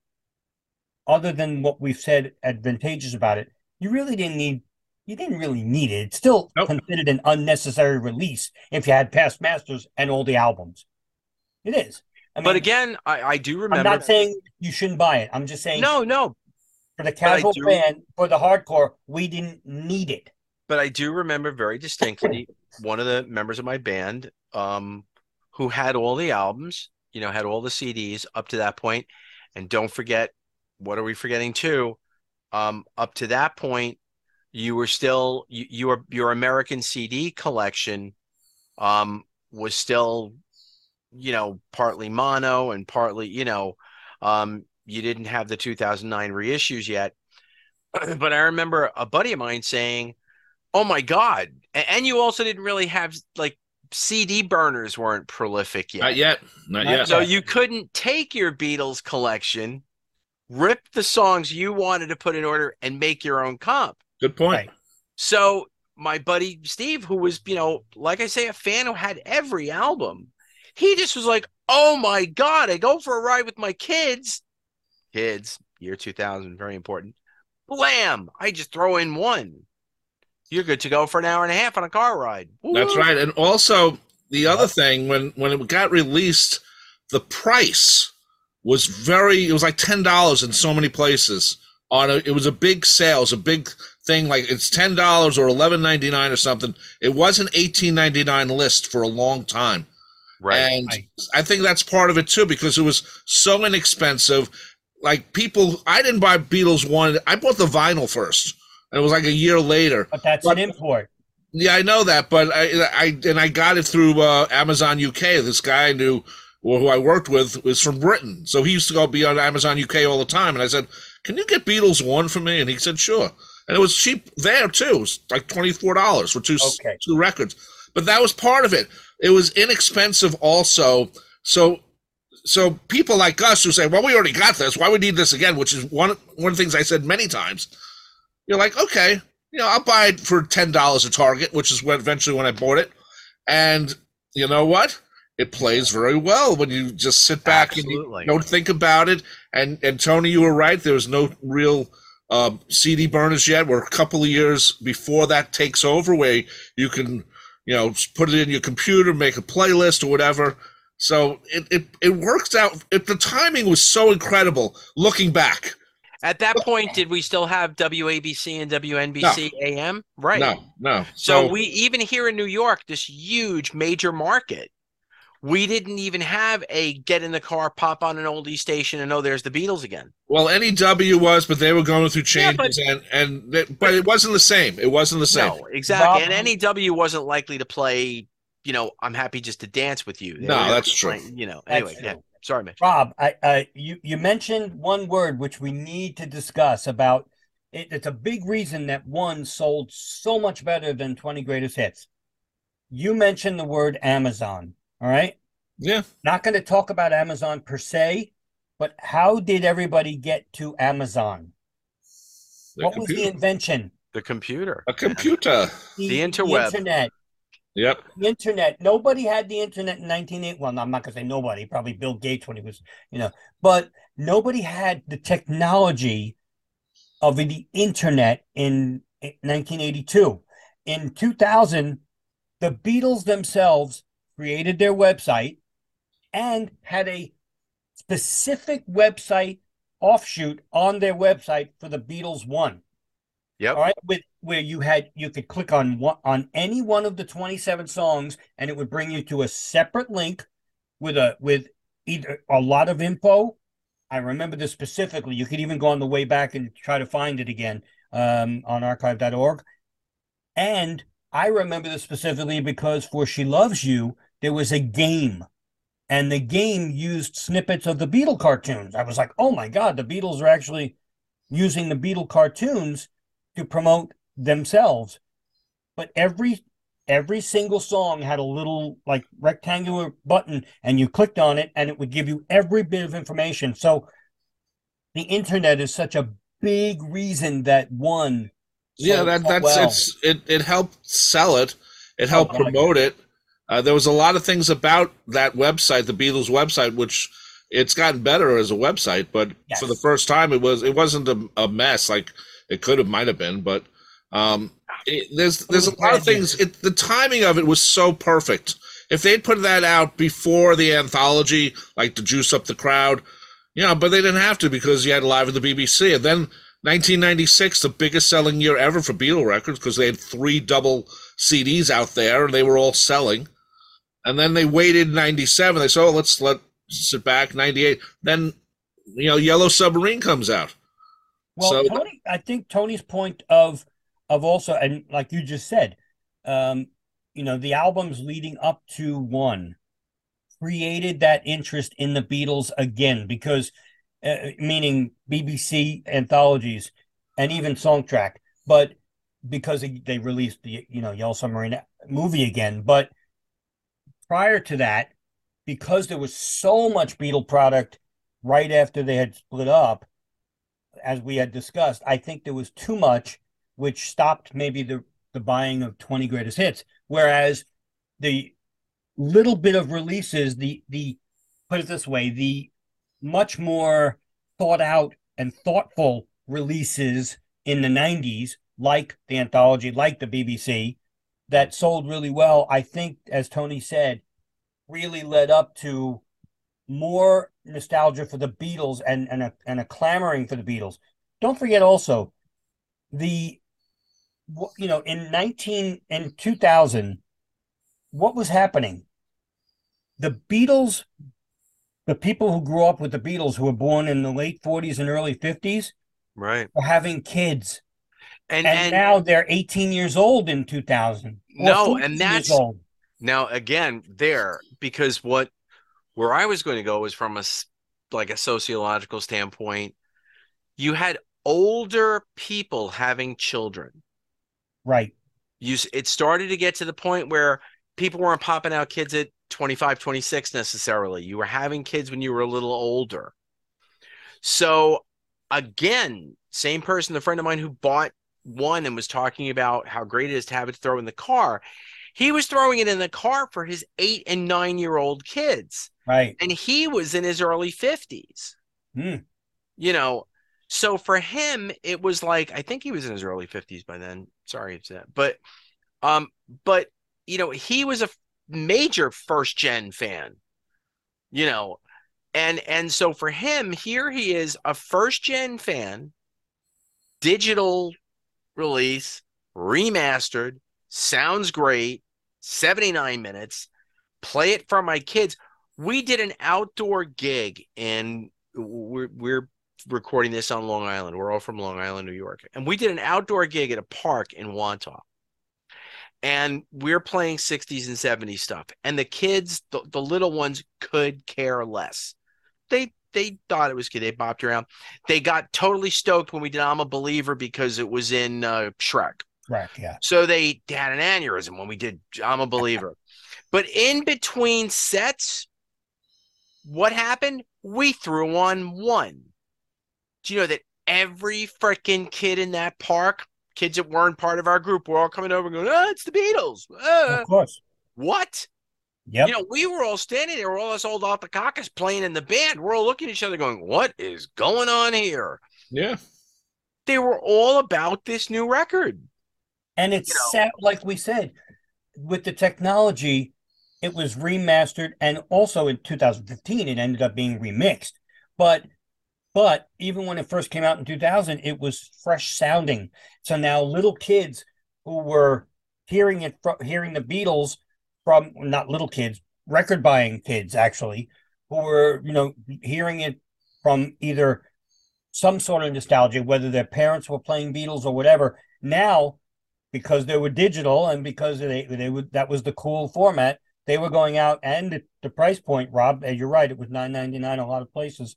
other than what we've said advantageous about it, you really didn't need you didn't really need it. It's still Nope. considered an unnecessary release if you had past masters and all the albums. It is. I mean, but again, I, I do remember. I'm not saying you shouldn't buy it. I'm just saying no, no, for the casual fan, for the hardcore, we didn't need it. but I do remember very distinctly one of the members of my band, um, who had all the albums, you know, had all the CDs up to that point, and don't forget, what are we forgetting too? Um, up to that point, you were still you, your your American CD collection, um, was still, you know, partly mono and partly, you know, um, you didn't have the 2009 reissues yet. But I remember a buddy of mine saying, Oh my God. A- And you also didn't really have like CD burners weren't prolific yet. Not yet. Not Not yet. So you couldn't take your Beatles collection, rip the songs you wanted to put in order, and make your own comp. Good point. Right. So my buddy Steve, who was, you know, like I say, a fan who had every album, he just was like, Oh my God, I go for a ride with my kids. Kids, year 2000, very important. Blam! I just throw in one. You're good to go for an hour and a half on a car ride. That's right. And also the other thing when when it got released, the price was very it was like ten dollars in so many places. On a, it was a big sale, it was a big thing. Like it's ten dollars or eleven ninety nine or something. It was an eighteen ninety nine list for a long time. Right. And Right. I think that's part of it too, because it was so inexpensive. Like people, I didn't buy Beatles one. I bought the vinyl first, and it was like a year later. But that's But- an import. Yeah, I know that, but I, I and I got it through uh, Amazon UK. This guy I knew, or who I worked with, was from Britain, so he used to go be on Amazon UK all the time. And I said, "Can you get Beatles one for me?" And he said, "Sure." And it was cheap there too. It was like twenty four dollars for two Okay. two records. But that was part of it. It was inexpensive also. So so people like us who say, "Well, we already got this. Why we need this again?" Which is one one of the things I said many times. You're like, okay, you know, I'll buy it for ten dollars at Target, which is when eventually when I bought it. And you know what? It plays very well when you just sit back Absolutely. and you don't think about it. And and Tony, you were right. There was no real um, CD burners yet. We're a couple of years before that takes over, where you can, you know, put it in your computer, make a playlist or whatever. So it it, it works out. It, the timing was so incredible. Looking back, At that point, did we still have WABC and WNBC AM? Right. no, no. So, we even here in New York, this huge major market, we didn't even have a get in the car, pop on an oldie station, and oh, there's the Beatles again. Well, NEW was, but they were going through Yeah, but- changes, and and they- but it wasn't the same. It wasn't the same. No, exactly. Rob- and NEW wasn't likely to play. You know, I'm happy just to dance with you. They No, were that's true. playing, You know, That's anyway, yeah. true. Sorry, Mitch. Rob, I, I, you, you mentioned one word which we need to discuss about. It, it's a big reason that one sold so much better than Twenty Greatest Hits. you mentioned the word Amazon. All right. Yeah. Not going to talk about Amazon per se, but how did everybody get to Amazon? The what was the invention? The computer. A computer. The interweb. internet. Yep. The internet. Nobody had the internet in 1980. Well, I'm not going to say nobody. Probably Bill Gates when he was, you know, but nobody had the technology of the internet in 1982. In 2000, the Beatles themselves created their website and had a specific website offshoot on their website for the Beatles one. Yep. All right, with where you had you could click on one on any one of the 27 songs and it would bring you to a separate link with a with either a lot of info. I remember this specifically. You could even go on the way back and try to find it again um, on archive.org. And I remember this specifically because for She Loves You, there was a game. And the game used snippets of the Beatle cartoons. I was like, oh my God, the Beatles are actually using the Beatle cartoons to promote themselves. But every every single song had a little like rectangular button and you clicked on it and it would give you every bit of information. So the internet is such a big reason that one Yeah, that that's well. it's it, it helped sell it. It helped Oh, promote it. Uh, there was a lot of things about that website, the Beatles website, which it's gotten better as a website, but Yes. for the first time it was it wasn't a, a mess like it could have might have been, but um it, there's there's a lot of things it, the timing of it was so perfect. If they'd put that out before the anthology, like to juice up the crowd, you know, but they didn't have to because you had live at the BBC. And then 1996, the biggest selling year ever for Beatle records because they had three double CDs out there and they were all selling. And then they waited 97. They said, oh, let's let sit back. 98. Then, you know, Yellow Submarine comes out. Well, So- Tony, I think Tony's point of of also, and like you just said, um, you know, the albums leading up to one created that interest in the Beatles again because, uh, meaning BBC anthologies and even Songtrack, but because they released the you know Yellow Submarine movie again, but prior to that, because there was so much Beatle product right after they had split up as we had discussed, I think there was too much, which stopped maybe the, the buying of 20 greatest hits. Whereas the little bit of releases, the the put it this way, the much more thought out and thoughtful releases in the 90s, like the anthology, like the BBC, that sold really well, I think, as Tony said, really led up to more nostalgia for the Beatles and and a, and a clamoring for the Beatles. Don't forget also the you know in 19 in 2000 what was happening the Beatles the people who grew up with the Beatles who were born in the late 40s and early 50s Right. were having kids And and, and, now they're 18 years old in 2000 No, and that's- old. Now, again, there because what where I was going to go was from a like a sociological standpoint. You had older people having children. right You it started to get to the point where people weren't popping out kids at 25, 26 necessarily. You were having kids when you were a little older. So again, same person, a friend of mine who bought one and was talking about how great it is to have it to throw in the car. He was throwing it in the car for his eight and nine year old kids. right And he was in his early 50s. Hmm. You know, so for him, it was like I think he was in his early 50s by then. Sorry. But um, but you know, he was a major first gen fan, you know, and and so for him, here he is, a first gen fan, digital release, remastered, sounds great, 79 minutes, play it for my kids. We did an outdoor gig and we're we're recording this on Long Island. We're all from Long Island, New York. And we did an outdoor gig at a park in Wantagh. And we're playing 60s and 70s stuff. And the kids, the, the little ones could care less. They they thought it was good. They bopped around. They got totally stoked when we did I'm a Believer because it was in uh, Shrek. Correct. Yeah. So they, they had an aneurysm when we did I'm a believer. but in between sets, what happened? We threw on one. Do you know that every freaking kid in that park, kids that weren't part of our group, were all coming over and going, oh, it's the Beatles. Uh, Of course. what? Yep. You know, we were all standing there, we're all us old alpacacas playing in the band. We're all looking at each other going, what is going on here? Yeah. They were all about this new record. And it's you know- sad, like we said, with the technology, it was remastered, and also in 2015, it ended up being remixed. But, but even when it first came out in 2000, it was fresh sounding. So now little kids who were hearing it, from hearing the Beatles from not little kids, record buying kids actually, who were you know hearing it from either some sort of nostalgia, whether their parents were playing Beatles or whatever. Now because they were digital and because they they would that was the cool format. They were going out and the, price point, Rob, you're right, it was nine ninety nine a lot of places.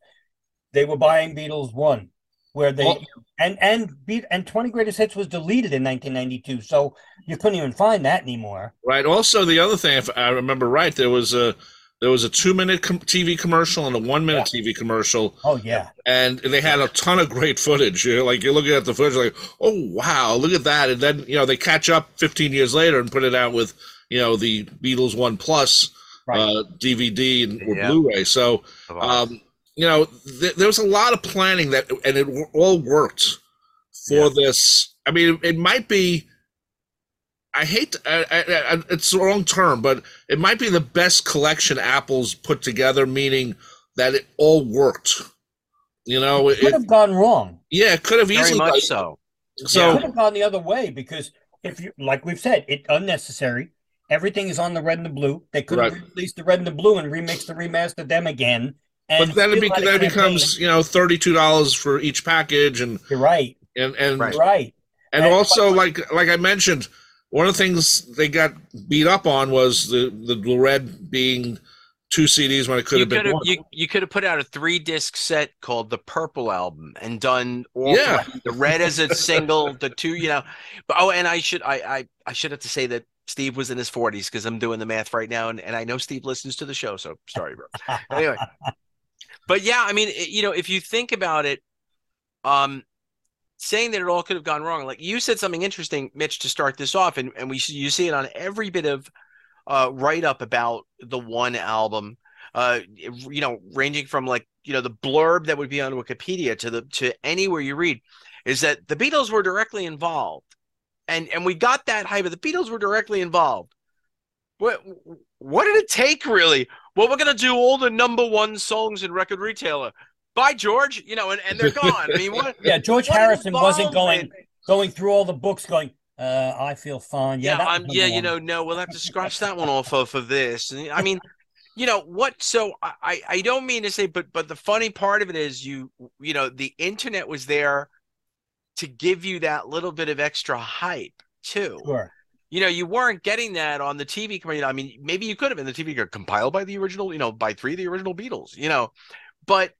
They were buying Beatles one, where they Well- and and beat and twenty greatest hits was deleted in nineteen ninety two, so you couldn't even find that anymore. Right. Also, the other thing, if I remember right, there was a there was a two minute com- TV commercial and a one minute TV commercial, Oh yeah, and they had a ton of great footage. You're like you're looking at the footage, like, oh wow, look at that, and then you know they catch up 15 years later and put it out with you know the Beatles One Plus right. uh, DVD and or Yeah. Blu-ray. So um, you know th- there was a lot of planning that, and it w- all worked for Yeah. this. I mean, it, it might be. I hate I, I, I, it's the wrong term, but it might be the best collection Apple's put together, meaning that it all worked. You know, it could it, have gone wrong. yeah, it could have Very easily. much so. so it could have gone the other way because if you like we've said, it unnecessary. Everything is on the red and the blue. They could have Right. released the red and the blue and remixed the remastered them again. And but then it, be, had then it becomes you know thirty two dollars for each package, and You're right. and and Right. Right. And And- also, like like I mentioned, one of the things they got beat up on was the the Blue Red being two CDs when it could You have been one. you, you could have put out a three disc set called the Purple Album and done all Yeah. three. the red as a single, the two, you know. But oh, and I should I I, I should have to say that Steve was in his forties because I'm doing the math right now, and, and I know Steve listens to the show, so sorry, bro. anyway, but yeah, I mean, you know, if you think about it, um, saying that it all could have gone wrong, like you said something interesting, Mitch, to start this off, and and we you see it on every bit of uh write up about the one album, uh, you know, ranging from like you know the blurb that would be on Wikipedia to the to anywhere you read, is that the Beatles were directly involved, and and we got that hype. of The Beatles were directly involved. What what did it take really? Well, we're gonna do all the number one songs in record retailer. By George. You know, and, and they're gone. I mean, what? Yeah, George what Harrison wasn't going involvement? going through all the books going, uh, I feel fine. Yeah, Yeah, I'm, yeah, you one. know, no, we'll have to scratch that one off of for this. And I mean, you know what? So I, I I don't mean to say, but but the funny part of it is you you know the internet was there to give you that little bit of extra hype too. Sure. You know, you weren't getting that on the TV. com- you know, I mean, maybe you could have, and the TV compiled by the original, you know, by three of the original Beatles. You know, but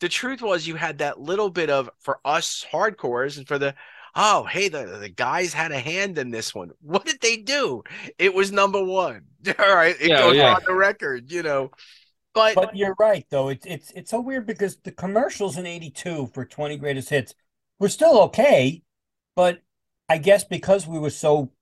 the truth was you had that little bit of for us hardcores and for the oh hey the the guys had a hand in this one what did they do it was number one all right it Yeah, goes yeah. on the record you know but, But you're right though. It's it's it's so weird because the commercials in '82 for 20 greatest hits were still okay, but I guess because we were so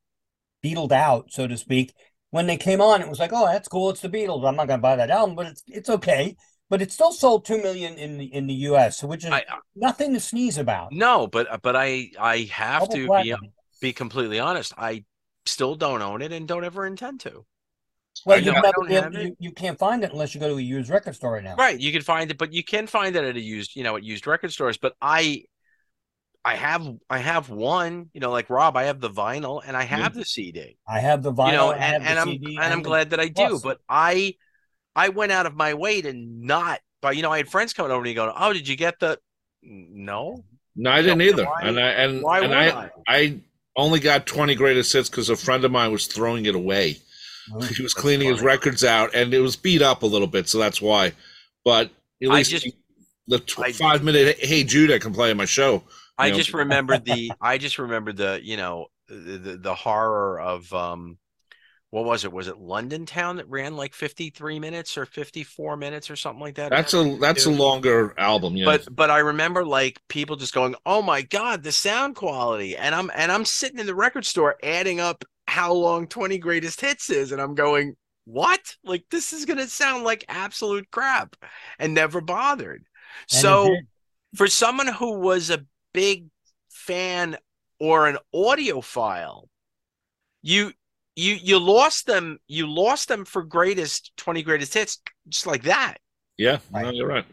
beatled out, so to speak, when they came on, it was like, oh, that's cool. It's the Beatles. I'm not gonna buy that album, but it's it's okay. But it still sold two million in the in the U.S., which is I, uh, nothing to sneeze about. no but uh, but i i have Double to be, platinum. be completely honest i still don't own it and don't ever intend to Well, you, don't- never able- have you, you can't find it unless you go to a used record store right now. Right, you can find it, but you can find it at a used, you know, at used record stores. But I, I have, I have one, you know, like Rob, I have the vinyl and I mm-hmm. have the CD, I have the vinyl, you know, and, and I'm CD, and I'm the- glad that I do. Plus. But I, I went out of my way to not, but you know, I had friends coming over and going, "Oh, did you get the?" No, no, I didn't either. why- and I and, why and I, I? I only got 20 greatest hits because a friend of mine was throwing it away. Ooh. He was cleaning his records out, and it was beat up a little bit, so that's why. But at least just- the tw- five minute Hey Jude I can play on my show. I know- just remembered the, I just remembered the, you know, the, the the horror of um what was it? Was it London Town that ran like 53 minutes or 54 minutes or something like that? That's a that's a longer album, yeah. but but I remember like people just going, "Oh my god, the sound quality!" And I'm and I'm sitting in the record store adding up how long 20 Greatest Hits is, and I'm going, "What? Like this is gonna sound like absolute crap," and never bothered. And so for someone who was a big fan or an audiophile, you you you lost them. You lost them for greatest 20 Greatest Hits, just like that. yeah, Right. no, you're right.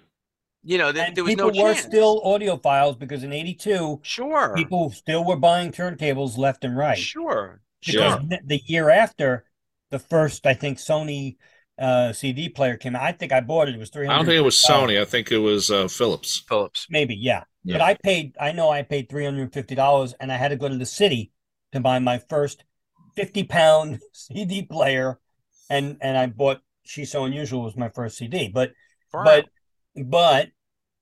You know, there, and there was people no were chance. still audiophiles because in '82 sure, people still were buying turntables left and right. sure, Because sure. the year after, the first I think Sony uh, CD player came out. I think I bought it. It was three hundred. I don't think it was Sony. I think it was uh, Philips. Phillips. Maybe, yeah. But I paid. I know I paid three hundred and fifty dollars, and I had to go to the city to buy my first fifty pound CD player, and and I bought "She's So Unusual" was my first CD. But Wow. but but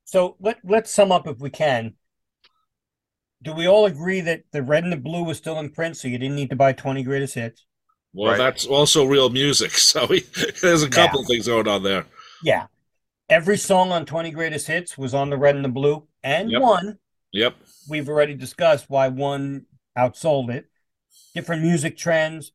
so let let's sum up if we can. Do we all agree that the red and the blue was still in print, so you didn't need to buy twenty greatest hits? Well, Right. that's also reel music. So we, there's a couple things going on there. Yeah. Every song on 20 Greatest Hits was on the red and the blue, and Yep. one. Yep. We've already discussed why one outsold it. Different music trends.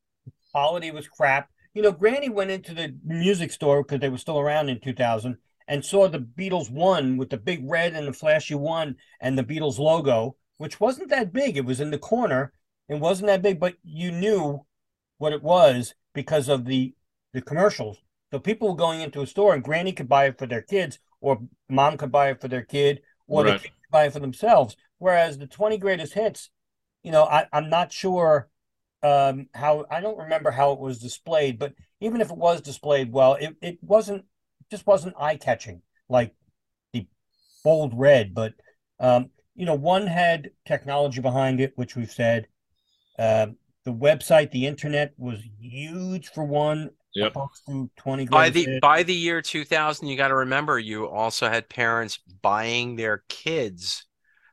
Quality was crap. You know, Granny went into the music store because they were still around in 2000 and saw the Beatles one with the big red and the flashy one and the Beatles logo, which wasn't that big. It was in the corner. It wasn't that big, but you knew what it was because of the the commercials. So people were going into a store and Granny could buy it for their kids, or mom could buy it for their kid, or the Right. kid could buy it for themselves. Whereas the 20 greatest hits, you know, I, I'm not sure um, how I don't remember how it was displayed, but even if it was displayed well, it, it wasn't just wasn't eye catching like the bold red. But um, you know, one had technology behind it, which we've said. Um, the website, the internet was huge for one. Yep. 20 by the hits. by the year 2000 you got to remember you also had parents buying their kids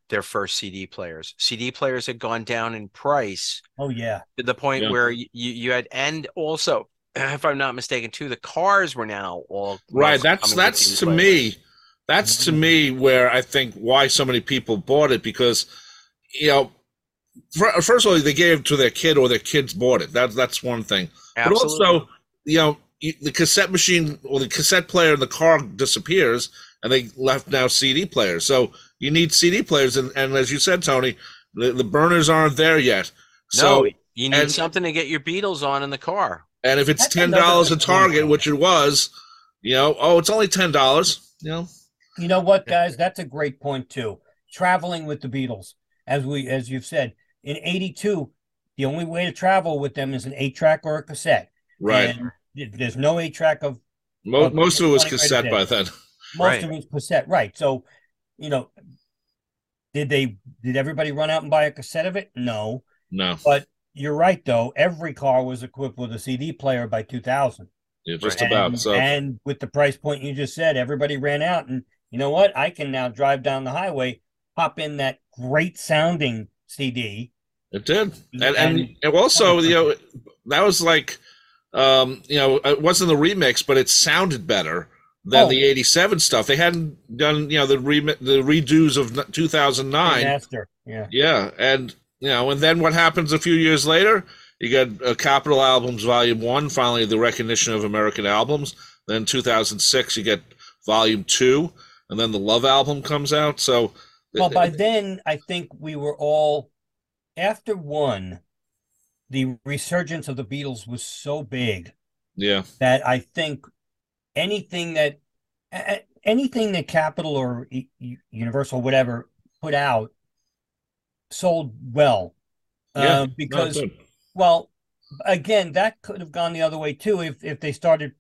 their first cd players cd players had gone down in price oh yeah, to the point Yeah. where you, you had and also if i'm not mistaken too the cars were now all Right. That's that's to players. me. That's to me where I think why so many people bought it because, you know, first of all they gave it to their kid or their kids bought it. That's that's one thing. Absolutely. But also, you know, the cassette machine or the cassette player in the car disappears, and they left now CD players. So you need CD players, and, and as you said, Tony, the, the burners aren't there yet. So no you need and- something to get your beatles on in the car and if it's That's ten dollars at. Target, which it was, you know, oh, it's only ten dollars. You know, You know what, guys? That's a great point too. Traveling with the Beatles, as we as you've said, in '82, the only way to travel with them is an eight track or a cassette. right? And th- there's no eight track of Mo- of most of it was 20 cassette by greatest then. most Right. of it was cassette, right? So, you know, did they did everybody run out and buy a cassette of it? No, No, but you're right though. Every car was equipped with a CD player by 2000. yeah, just Right. about. And, So and with the price point you just said, everybody ran out. And you know what? I can now drive down the highway, pop in that great sounding CD. it did, and and, And- and also, you know, that was like, um, you know, it wasn't the remix, but it sounded better than Oh. the '87 stuff. They hadn't done, you know, the remi- the redos of 2009. Master. Yeah. Yeah, and you know, and then what happens a few years later? You get uh, Capitol Albums Volume One, finally the recognition of American albums. Then 2006, you get Volume Two, and then the Love album comes out. So, Well, by then, I think we were all after one. The resurgence of the Beatles was so big yeah, that I think anything that anything that Capitol or Universal whatever put out sold well. Yeah, Uh, because well, again, that could have gone the other way too if if they started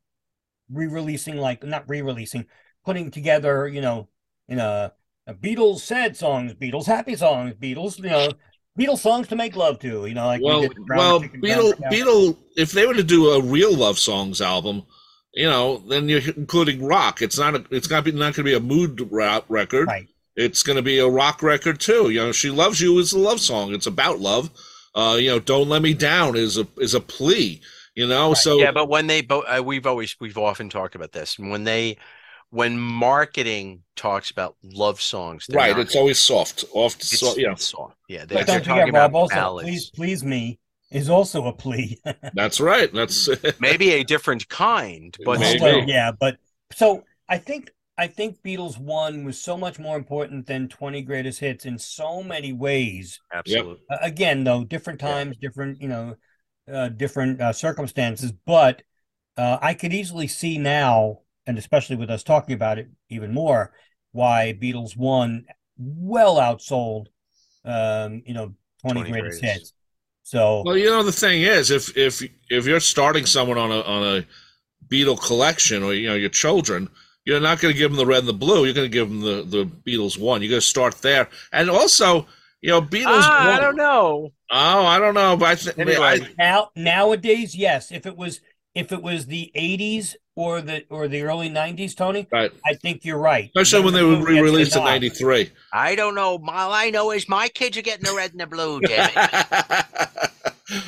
re-releasing like not re-releasing, putting together, you know, in a, a Beatles sad songs, Beatles happy songs, Beatles, you know, Beatles songs to make love to, you know, like we well, did well, Chicken, Brown Beatle, Beatle. If they were to do a real love songs album, you know, then you're including rock. It's not. A, it's not. Be, not going to be a mood rap record. Right. It's going to be a rock record too. You know, she loves you is a love song. It's about love. Uh, you know, "Don't Let Me Down" is a is a plea. You know, Right. so yeah, but when they both, uh, we've always we've often talked about this. When they, when marketing talks about love songs, right, not- it's always soft, off, it's, so, yeah, it's soft. Yeah, they're, don't they're forget, talking Rob. about Also, ballads. please, please me is also a plea. that's right. That's Maybe a different kind, but Maybe. Well, yeah, but so I think I think Beatles one was so much more important than Twenty Greatest Hits in so many ways. absolutely. Uh, again, though, different Yeah. times, different you know, uh, different uh, circumstances. But uh, I could easily see now, and especially with us talking about it even more, why Beatles one well outsold, um, you know, Twenty 20 Greatest Greatest. Hits. So well. You know, the thing is, if if if you're starting someone on a on a Beatle collection, or you know, your children. You're not going to give them the red and the blue. You're going to give them the, the Beatles one. You're going to start there, and also, you know, Beatles. Ah, I don't know. Oh, I don't know, but I think Anyway. Now nowadays, yes. If it was if it was the eighties or the or the early nineties, Tony, right, I think you're right. especially when they were Red and Blue gets the re-released in '93. I don't know. All I know is my kids are getting the red and the blue, Jimmy.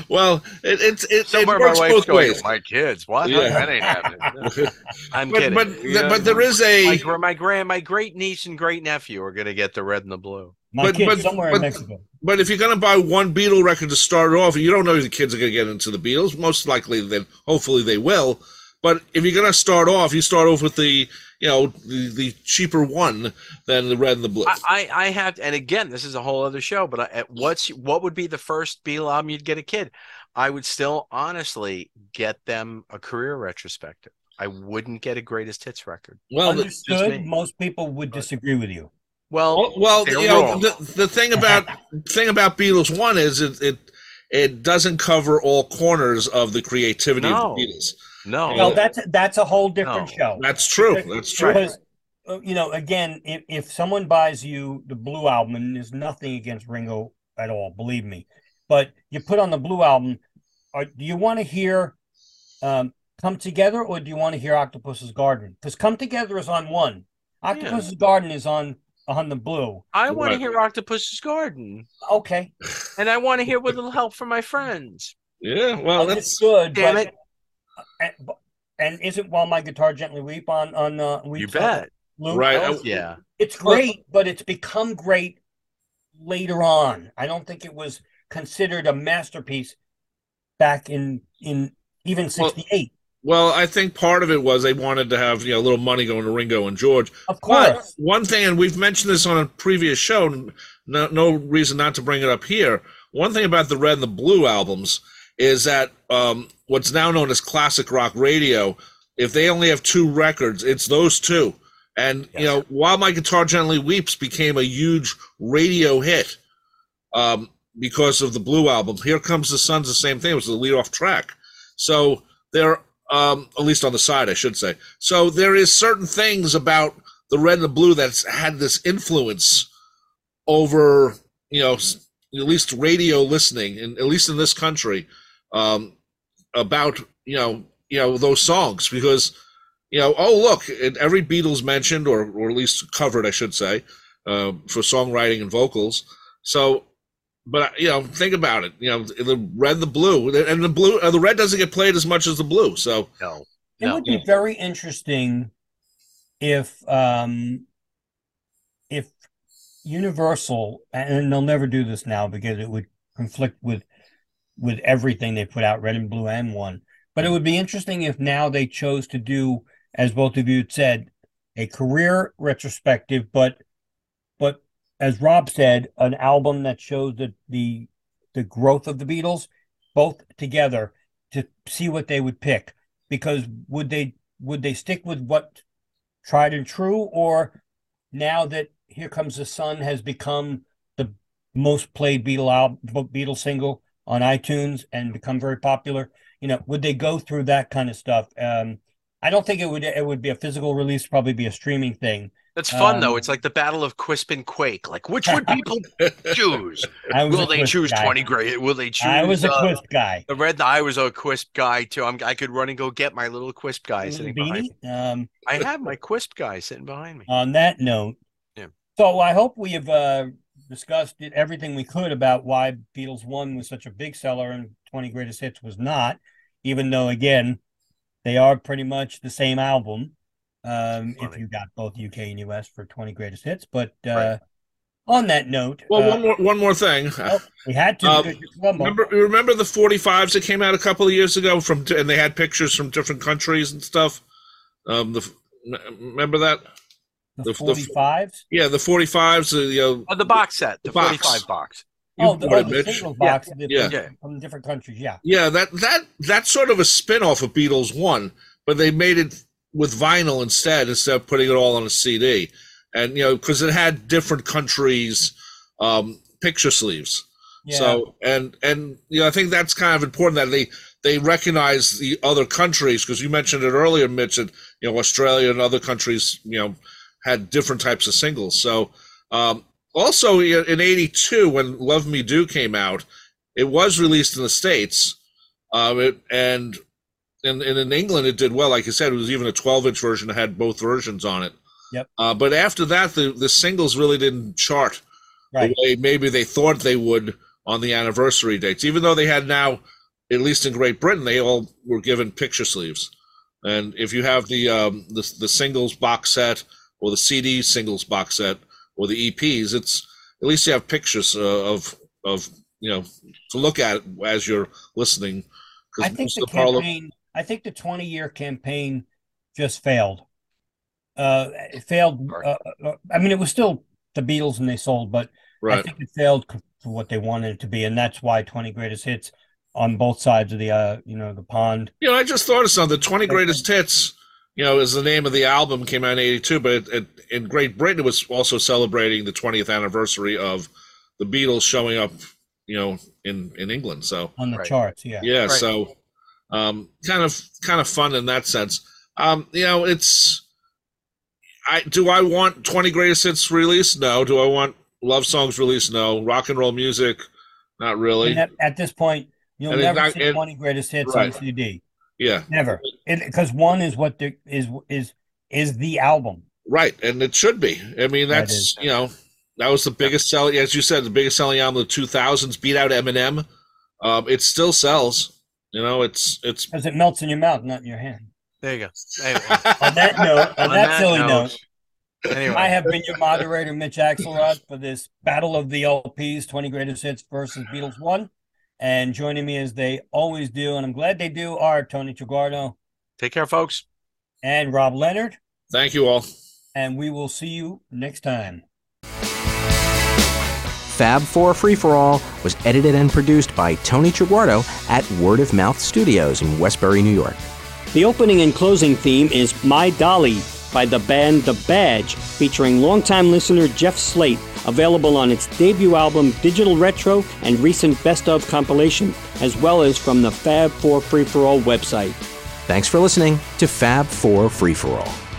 well, it, it's it, it Somewhere works my both wife's going, ways. my kids. What? Yeah. That ain't happening. I'm But kidding. but You know, but there is my, a gr- my grand, my great niece and great nephew are going to get the red and the blue. My But- kid's but- somewhere but- in Mexico. but if you're going to buy one Beatle record to start off, you don't know if the kids are going to get into the Beatles. Most likely, then hopefully they will. But if you're going to start off, you start off with the you know the, the cheaper one than the red and the blue. I, I, I have, and again, this is a whole other show. But I, at what's what would be the first Beatle album you'd get a kid? I would still honestly get them a career retrospective. I wouldn't get a greatest hits record. well, Understood. Most people would disagree with you. Well, well, well, you know the, the thing about thing about Beatles one is it it it doesn't cover all corners of the creativity No. of the Beatles. No, Well, that's that's a whole different No. show. That's true. That's true. Because uh, you know, again, if, if someone buys you the Blue album, and there's nothing against Ringo at all, believe me, but you put on the Blue album, are, do you want to hear um, "Come Together" or do you want to hear "Octopus's Garden"? Because "Come Together" is on one, "Octopus's Garden" is on on the Blue. I want to hear Octopus's Garden, Okay, and I want to hear with a little help from my friends. Yeah. Well, that's good. Damn but, it. And, and isn't "While My Guitar Gently Weep" on on uh, You Weeps on bet. Blue? Right. I- yeah. It's great, but it's become great later on. I don't think it was considered a masterpiece back in in even '68. Well, I think part of it was they wanted to have you know a little money going to Ringo and George. of But course, one thing, and we've mentioned this on a previous show, no, no reason not to bring it up here. One thing about the Red and the Blue albums is that um, what's now known as classic rock radio, if they only have two records, it's those two. And you know, while my guitar gently weeps became a huge radio hit um, because of the Blue album. Here comes the Sun's the same thing. It was the lead off track. So there, um, at least on the side, I should say. So there is certain things about the red and the blue that's had this influence over, you know, at least radio listening, and at least in this country, um, about you know, you know those songs because you know, oh look, every Beatles mentioned or or at least covered, I should say, uh, for songwriting and vocals. So. But you know, think about it. You know, the red, the blue, and the blue, uh, the red doesn't get played as much as the blue. So No. it would be very interesting if um if Universal and they'll never do this now because it would conflict with with everything they put out, red and blue and one. But it would be interesting if now they chose to do, as both of you said, a career retrospective, but but as Rob said, an album that shows the the the growth of the Beatles, both together, to see what they would pick. Because would they would they stick with what tried and true, or now that Here Comes the Sun has become the most played Beatle album, Beatles single on iTunes and become very popular, you know, would they go through that kind of stuff? Um, I don't think it would it would be a physical release, probably be a streaming thing. That's fun though. Um, It's like the battle of Quisp and Quake. Like, which would people choose? Will they choose guy. twenty great? Will they choose? I was a uh, Quisp guy. The red. I was a Quisp guy too. I'm, I could run and go get my little Quisp guy sitting behind. me. Um, I have my Quisp guy sitting behind me. on that note, Yeah. so I hope we have uh, discussed it, everything we could about why Beatles One was such a big seller and Twenty Greatest Hits was not, even though again they are pretty much the same album. Um, if you got both UK and US for Twenty Greatest Hits, but uh, Right. on that note, Well, uh, one more one more thing. well, we had to. Um, Remember, remember the 45s that came out a couple of years ago from, and they had pictures from different countries and stuff. Um, the remember that? The the- the- forty fives. Yeah, the 45s. Uh, you know, Oh, the box set, the, The box. 45 box. you Oh, the, bought oh, it, the Mitch. singles Yeah. box from Yeah. Yeah. from different countries. Yeah, Yeah, that that that's sort of a spin-off of Beatles One, but they made it with vinyl instead instead of putting it all on a CD. And you know, because it had different countries' um, picture sleeves. yeah. So and and you know, I think that's kind of important that they they recognize the other countries because you mentioned it earlier, Mitch, that you know Australia and other countries, you know, had different types of singles. So um, also in '82 when "Love Me Do" came out, it was released in the states, um, it, and and, and in England it did well. Like I said, it was even a 12-inch version that had both versions on it. Yep. Uh, but after that, the the singles really didn't chart right. the way maybe they thought they would on the anniversary dates, even though they had now, at least in Great Britain, they all were given picture sleeves. And if you have the um, the, the singles box set or the CD singles box set or the EPs, it's at least you have pictures uh, of of you know to look at as you're listening. I think the of the parlor- campaign. I think the twenty-year campaign just failed. Uh, it failed. Uh, uh, I mean, it was still the Beatles and they sold, but I think it failed for what they wanted it to be, and that's why twenty greatest hits on both sides of the uh, you know, the pond. You know, I just thought of something. The 20 Greatest Hits, you know, is the name of the album, came out in 82, but it, it, in Great Britain, it was also celebrating the 20th anniversary of the Beatles showing up, you know, in, in England. So, on the Right. charts. Yeah. yeah, Right. so um, kind of kind of fun in that sense. Um, you know, it's I do I want 20 Greatest Hits released? No. Do I want love songs released? No. Rock and roll music? Not really. And at, at this point, you'll And never not- see and- twenty greatest hits Right. on CD. Yeah. Never, because one is what the is is is the album. Right, and it should be. I mean, that's is. you know, that was the biggest selling, as you said, the biggest selling album of the two thousands. Beat out Eminem. Um, it still sells. You know, it's it's. Because it melts in your mouth, not in your hand. There you go. Anyway, On that note, on, on that, silly note, Anyway, I have been your moderator, Mitch Axelrod, for this battle of the LPs, 20 greatest hits versus Beatles one. And joining me as they always do, and I'm glad they do, are Tony Traguardo take care, folks. and Rob Leonard. Thank you all. And we will see you next time. Fab 4 Free for All was edited and produced by Tony Traguardo at Word of Mouth Studios in Westbury, New York. The opening and closing theme is My Dolly by the band The Badge, featuring longtime listener Jeff Slate, available on its debut album Digital Retro and recent Best of compilation, as well as from the Fab 4 Free for All website. Thanks for listening to Fab 4 Free for All.